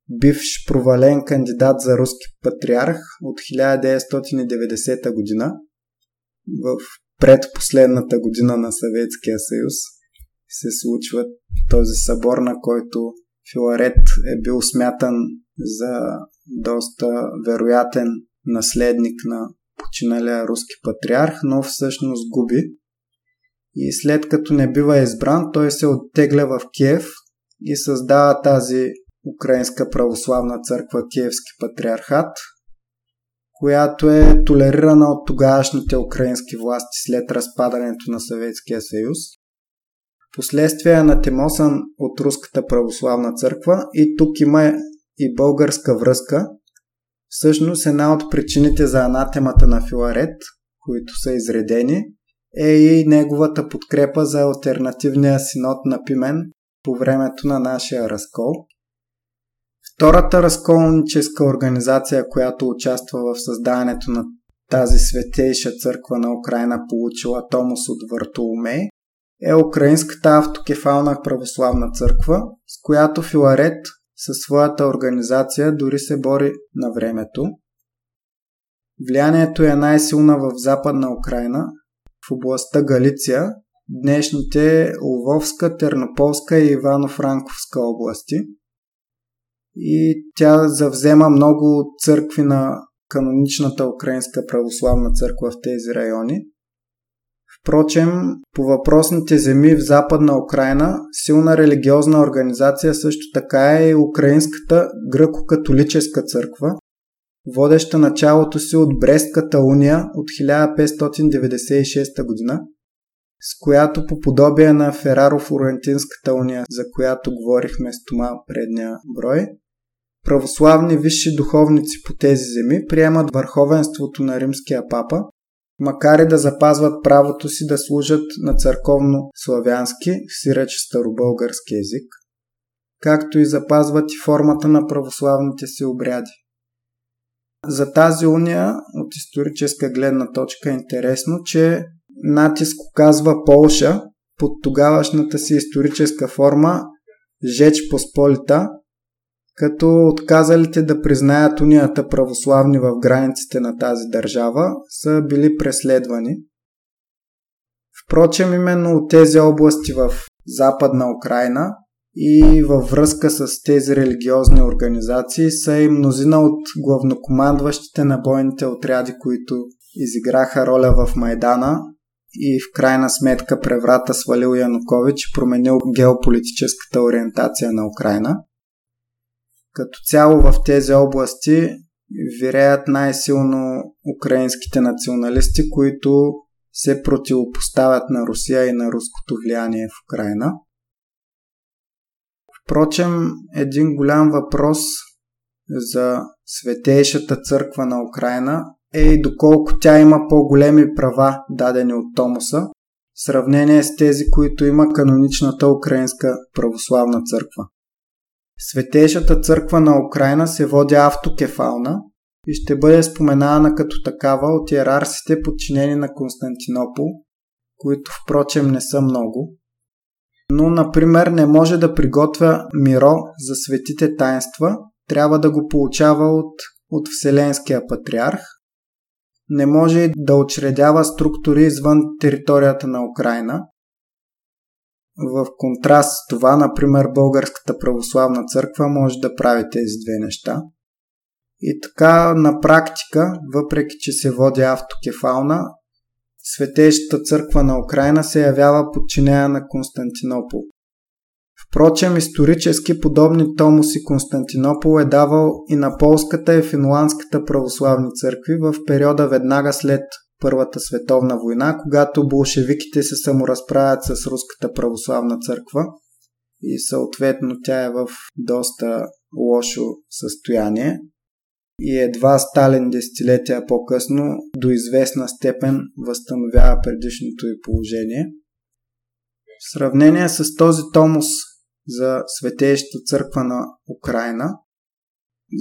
A: бивш провален кандидат за руски патриарх от 1990 година в предпоследната година на Съветския съюз се случва този събор, на който Филарет е бил смятан за доста вероятен наследник на починалия руски патриарх, но всъщност губи. И след като не бива избран, той се оттегля в Киев и създава тази Украинска православна църква Киевски патриархат, която е толерирана от тогавашните украински власти след разпадането на Съветския съюз. Последствие е анатемосан от Руската православна църква и тук има и българска връзка. Всъщност една от причините за анатемата на Филарет, които са изредени, е и неговата подкрепа за альтернативния синод на Пимен по времето на нашия разкол – Втората разколническа организация, която участва в създаването на тази светейша църква на Украина, получила Томос от Вартоломей, е Украинската автокефална православна църква, с която Филарет със своята организация дори се бори на времето. Влиянието е най-силна в западна Украина, в областта Галиция, днешните Лвовска, Тернополска и Ивано-Франковска области – и тя завзема много църкви на каноничната Украинска православна църква в тези райони. Впрочем, по въпросните земи в Западна Украина, силна религиозна организация също така е и Украинската гръко-католическа църква, водеща началото си от Брестката уния от 1596 година, с която по подобие на Фераро-Флорентинската уния, за която говорихме с Тома предния брой, православни висши духовници по тези земи приемат върховенството на римския папа, макар и да запазват правото си да служат на църковно-славянски, сиреч старобългарски език, както и запазват и формата на православните си обряди. За тази уния от историческа гледна точка е интересно, че натиск оказва Полша под тогавашната си историческа форма Жеч Посполита, като отказалите да признаят унията православни в границите на тази държава са били преследвани. Впрочем, именно от тези области в Западна Украина и във връзка с тези религиозни организации са и мнозина от главнокомандващите на бойните отряди, които изиграха роля в Майдана и в крайна сметка преврата свалил Янукович и променил геополитическата ориентация на Украина. Като цяло в тези области виреят най-силно украинските националисти, които се противопоставят на Русия и на руското влияние в Украина. Впрочем, един голям въпрос за Светейшата църква на Украина е и доколко тя има по-големи права, дадени от Томоса, в сравнение с тези, които има каноничната украинска православна църква. Светейшата църква на Украина се води автокефална и ще бъде споменавана като такава от иерарсите подчинени на Константинопол, които впрочем не са много. Но, например, не може да приготвя миро за светите таинства, трябва да го получава от, от Вселенския патриарх. Не може да учредява структури извън територията на Украина, в контраст с това, например, Българската православна църква може да прави тези две неща. И така, на практика, въпреки че се води автокефална, Светещата църква на Украина се явява подчинена на Константинопол. Впрочем, исторически подобни томоси Константинопол е давал и на полската и финландската православни църкви в периода веднага след Първата световна война, когато болшевиките се саморазправят с Руската православна църква и съответно тя е в доста лошо състояние. и едва Сталин десетилетия по-късно до известна степен възстановява предишното й положение. В сравнение с този томос за Светеещата църква на Украина,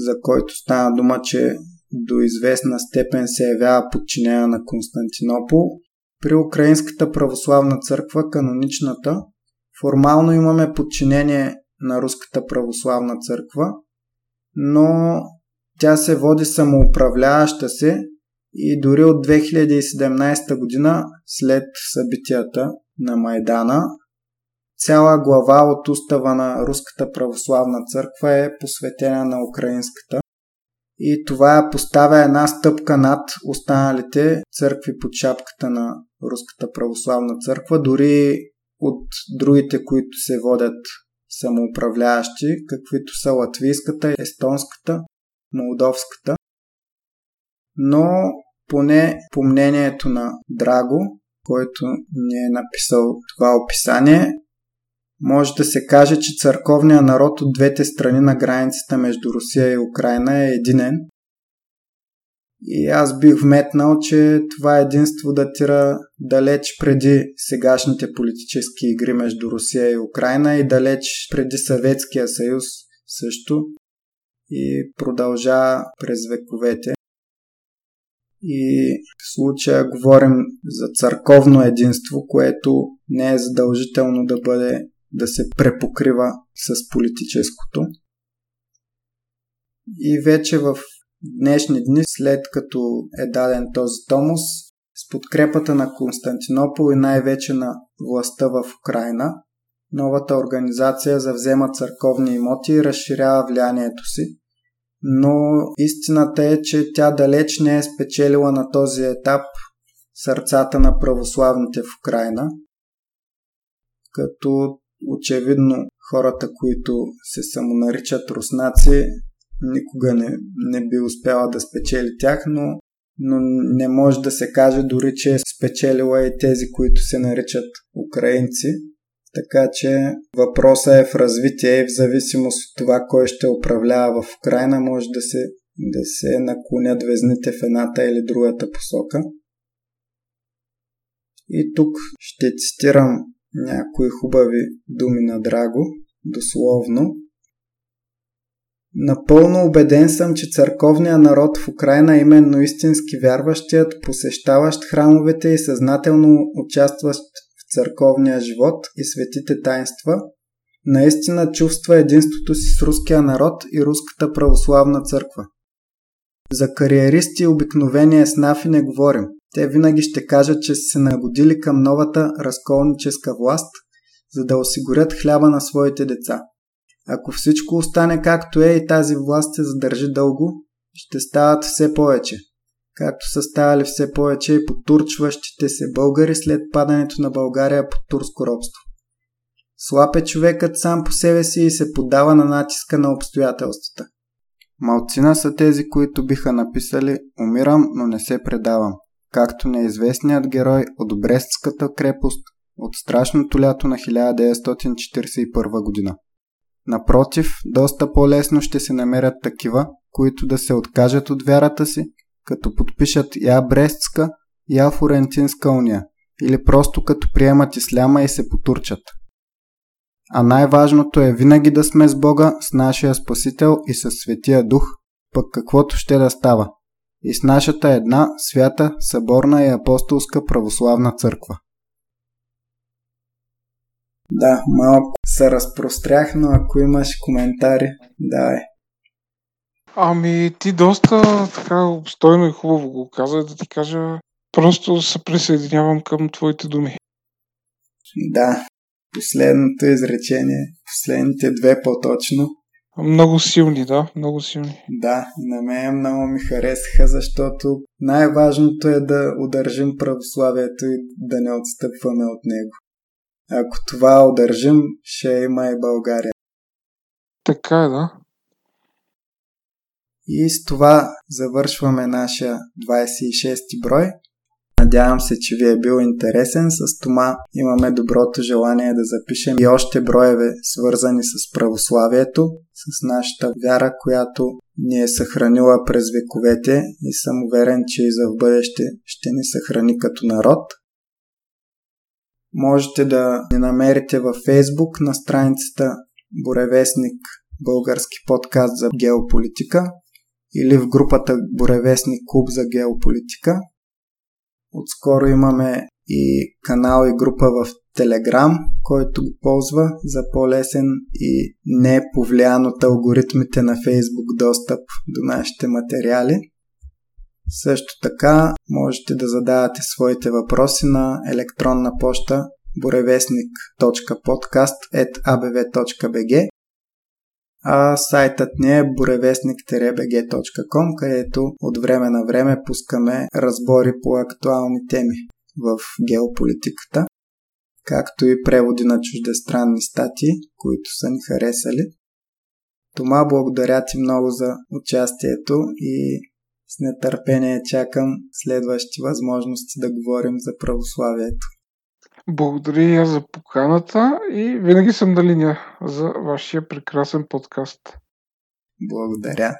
A: за който стана дума, че до известна степен се явява подчинена на Константинопол, при Украинската православна църква, каноничната, формално имаме подчинение на Руската православна църква, но тя се води самоуправляваща се и дори от 2017 година, след събитията на Майдана, цяла глава от устава на Руската православна църква е посветена на украинската. И това поставя една стъпка над останалите църкви под шапката на Руската православна църква, дори от другите, които се водят самоуправляващи, каквито са латвийската, естонската, молдовската. Но поне по мнението на Драго, който ни е написал това описание, може да се каже, че църковният народ от двете страни на границата между Русия и Украина е единен. И аз бих вметнал, че това единство датира далеч преди сегашните политически игри между Русия и Украина и далеч преди Съветския съюз също и продължава през вековете. И в случая говорим за църковно единство, което не е задължително да бъде да се препокрива с политическото. И вече в днешни дни, след като е даден този томос, с подкрепата на Константинопол и най-вече на властта в Украина, новата организация завзема църковни имоти и разширява влиянието си. Но истината е, че тя далеч не е спечелила на този етап сърцата на православните в Украина, като очевидно хората, които се самонаричат руснаци, никога не, не би успяла да спечели тях, но, но не може да се каже дори, че е спечелила и тези, които се наричат украинци. Така че въпросът е в развитие и в зависимост от това, кой ще управлява в Украина, може да се, да се наклонят везните в едната или другата посока. И тук ще цитирам някои хубави думи на Драго, дословно. Напълно убеден съм, че църковният народ в Украина, именно истински вярващият, посещаващ храмовете и съзнателно участващ в църковния живот и светите таинства, наистина чувства единството си с руския народ и руската православна църква. За кариеристи и обикновения снафи не говорим. Те винаги ще кажат, че са се нагодили към новата разколническа власт, за да осигурят хляба на своите деца. Ако всичко остане както е и тази власт се задържи дълго, ще стават все повече. Както са ставали все повече и потурчващите се българи след падането на България под турско робство. Слаб е човекът сам по себе си и се подава на натиска на обстоятелствата. Малцина са тези, които биха написали «Умирам, но не се предавам», както неизвестният герой от Брестската крепост от страшното лято на 1941 година. Напротив, доста по-лесно ще се намерят такива, които да се откажат от вярата си, като подпишат я Брестска, я Флорентинска уния, или просто като приемат исляма и се потурчат. А най-важното е винаги да сме с Бога, с нашия Спасител и с Светия Дух, пък каквото ще да става. И с нашата една свята, съборна и апостолска православна църква. Да, малко се разпрострях, но ако имаш коментари, давай.
B: Ами, ти доста така обстойно и хубаво го каза, да ти кажа, просто се присъединявам към твоите думи.
A: Да, последното изречение, последните две по-точно.
B: Много силни, да, много силни.
A: Да, на мен много ми харесаха, защото най-важното е да удържим православието и да не отстъпваме от него. Ако това удържим, ще има и България.
B: Така е, да.
A: И с това завършваме нашия 26 брой. Надявам се, че ви е бил интересен. С това имаме доброто желание да запишем и още броеве, свързани с православието, с нашата вяра, която ни е съхранила през вековете и съм уверен, че и за в бъдеще ще ни съхрани като народ. Можете да ни намерите във Фейсбук на страницата Боревестник български подкаст за геополитика или в групата Боревестник клуб за геополитика. Отскоро имаме и канал и група в Телеграм, който го ползва за по-лесен и не повлиян от алгоритмите на Фейсбук достъп до нашите материали. Също така можете да задавате своите въпроси на електронна поща borevestnik.podcast.abv.bg а сайтът ни е borevestnik-bg.com, където от време на време пускаме разбори по актуални теми в геополитиката, както и преводи на чуждестранни статии, които са ни харесали. Тома, благодаря ти много за участието и с нетърпение чакам следващи възможности да говорим за православието.
B: Благодаря и аз за поканата и винаги съм на линия за вашия прекрасен подкаст.
A: Благодаря.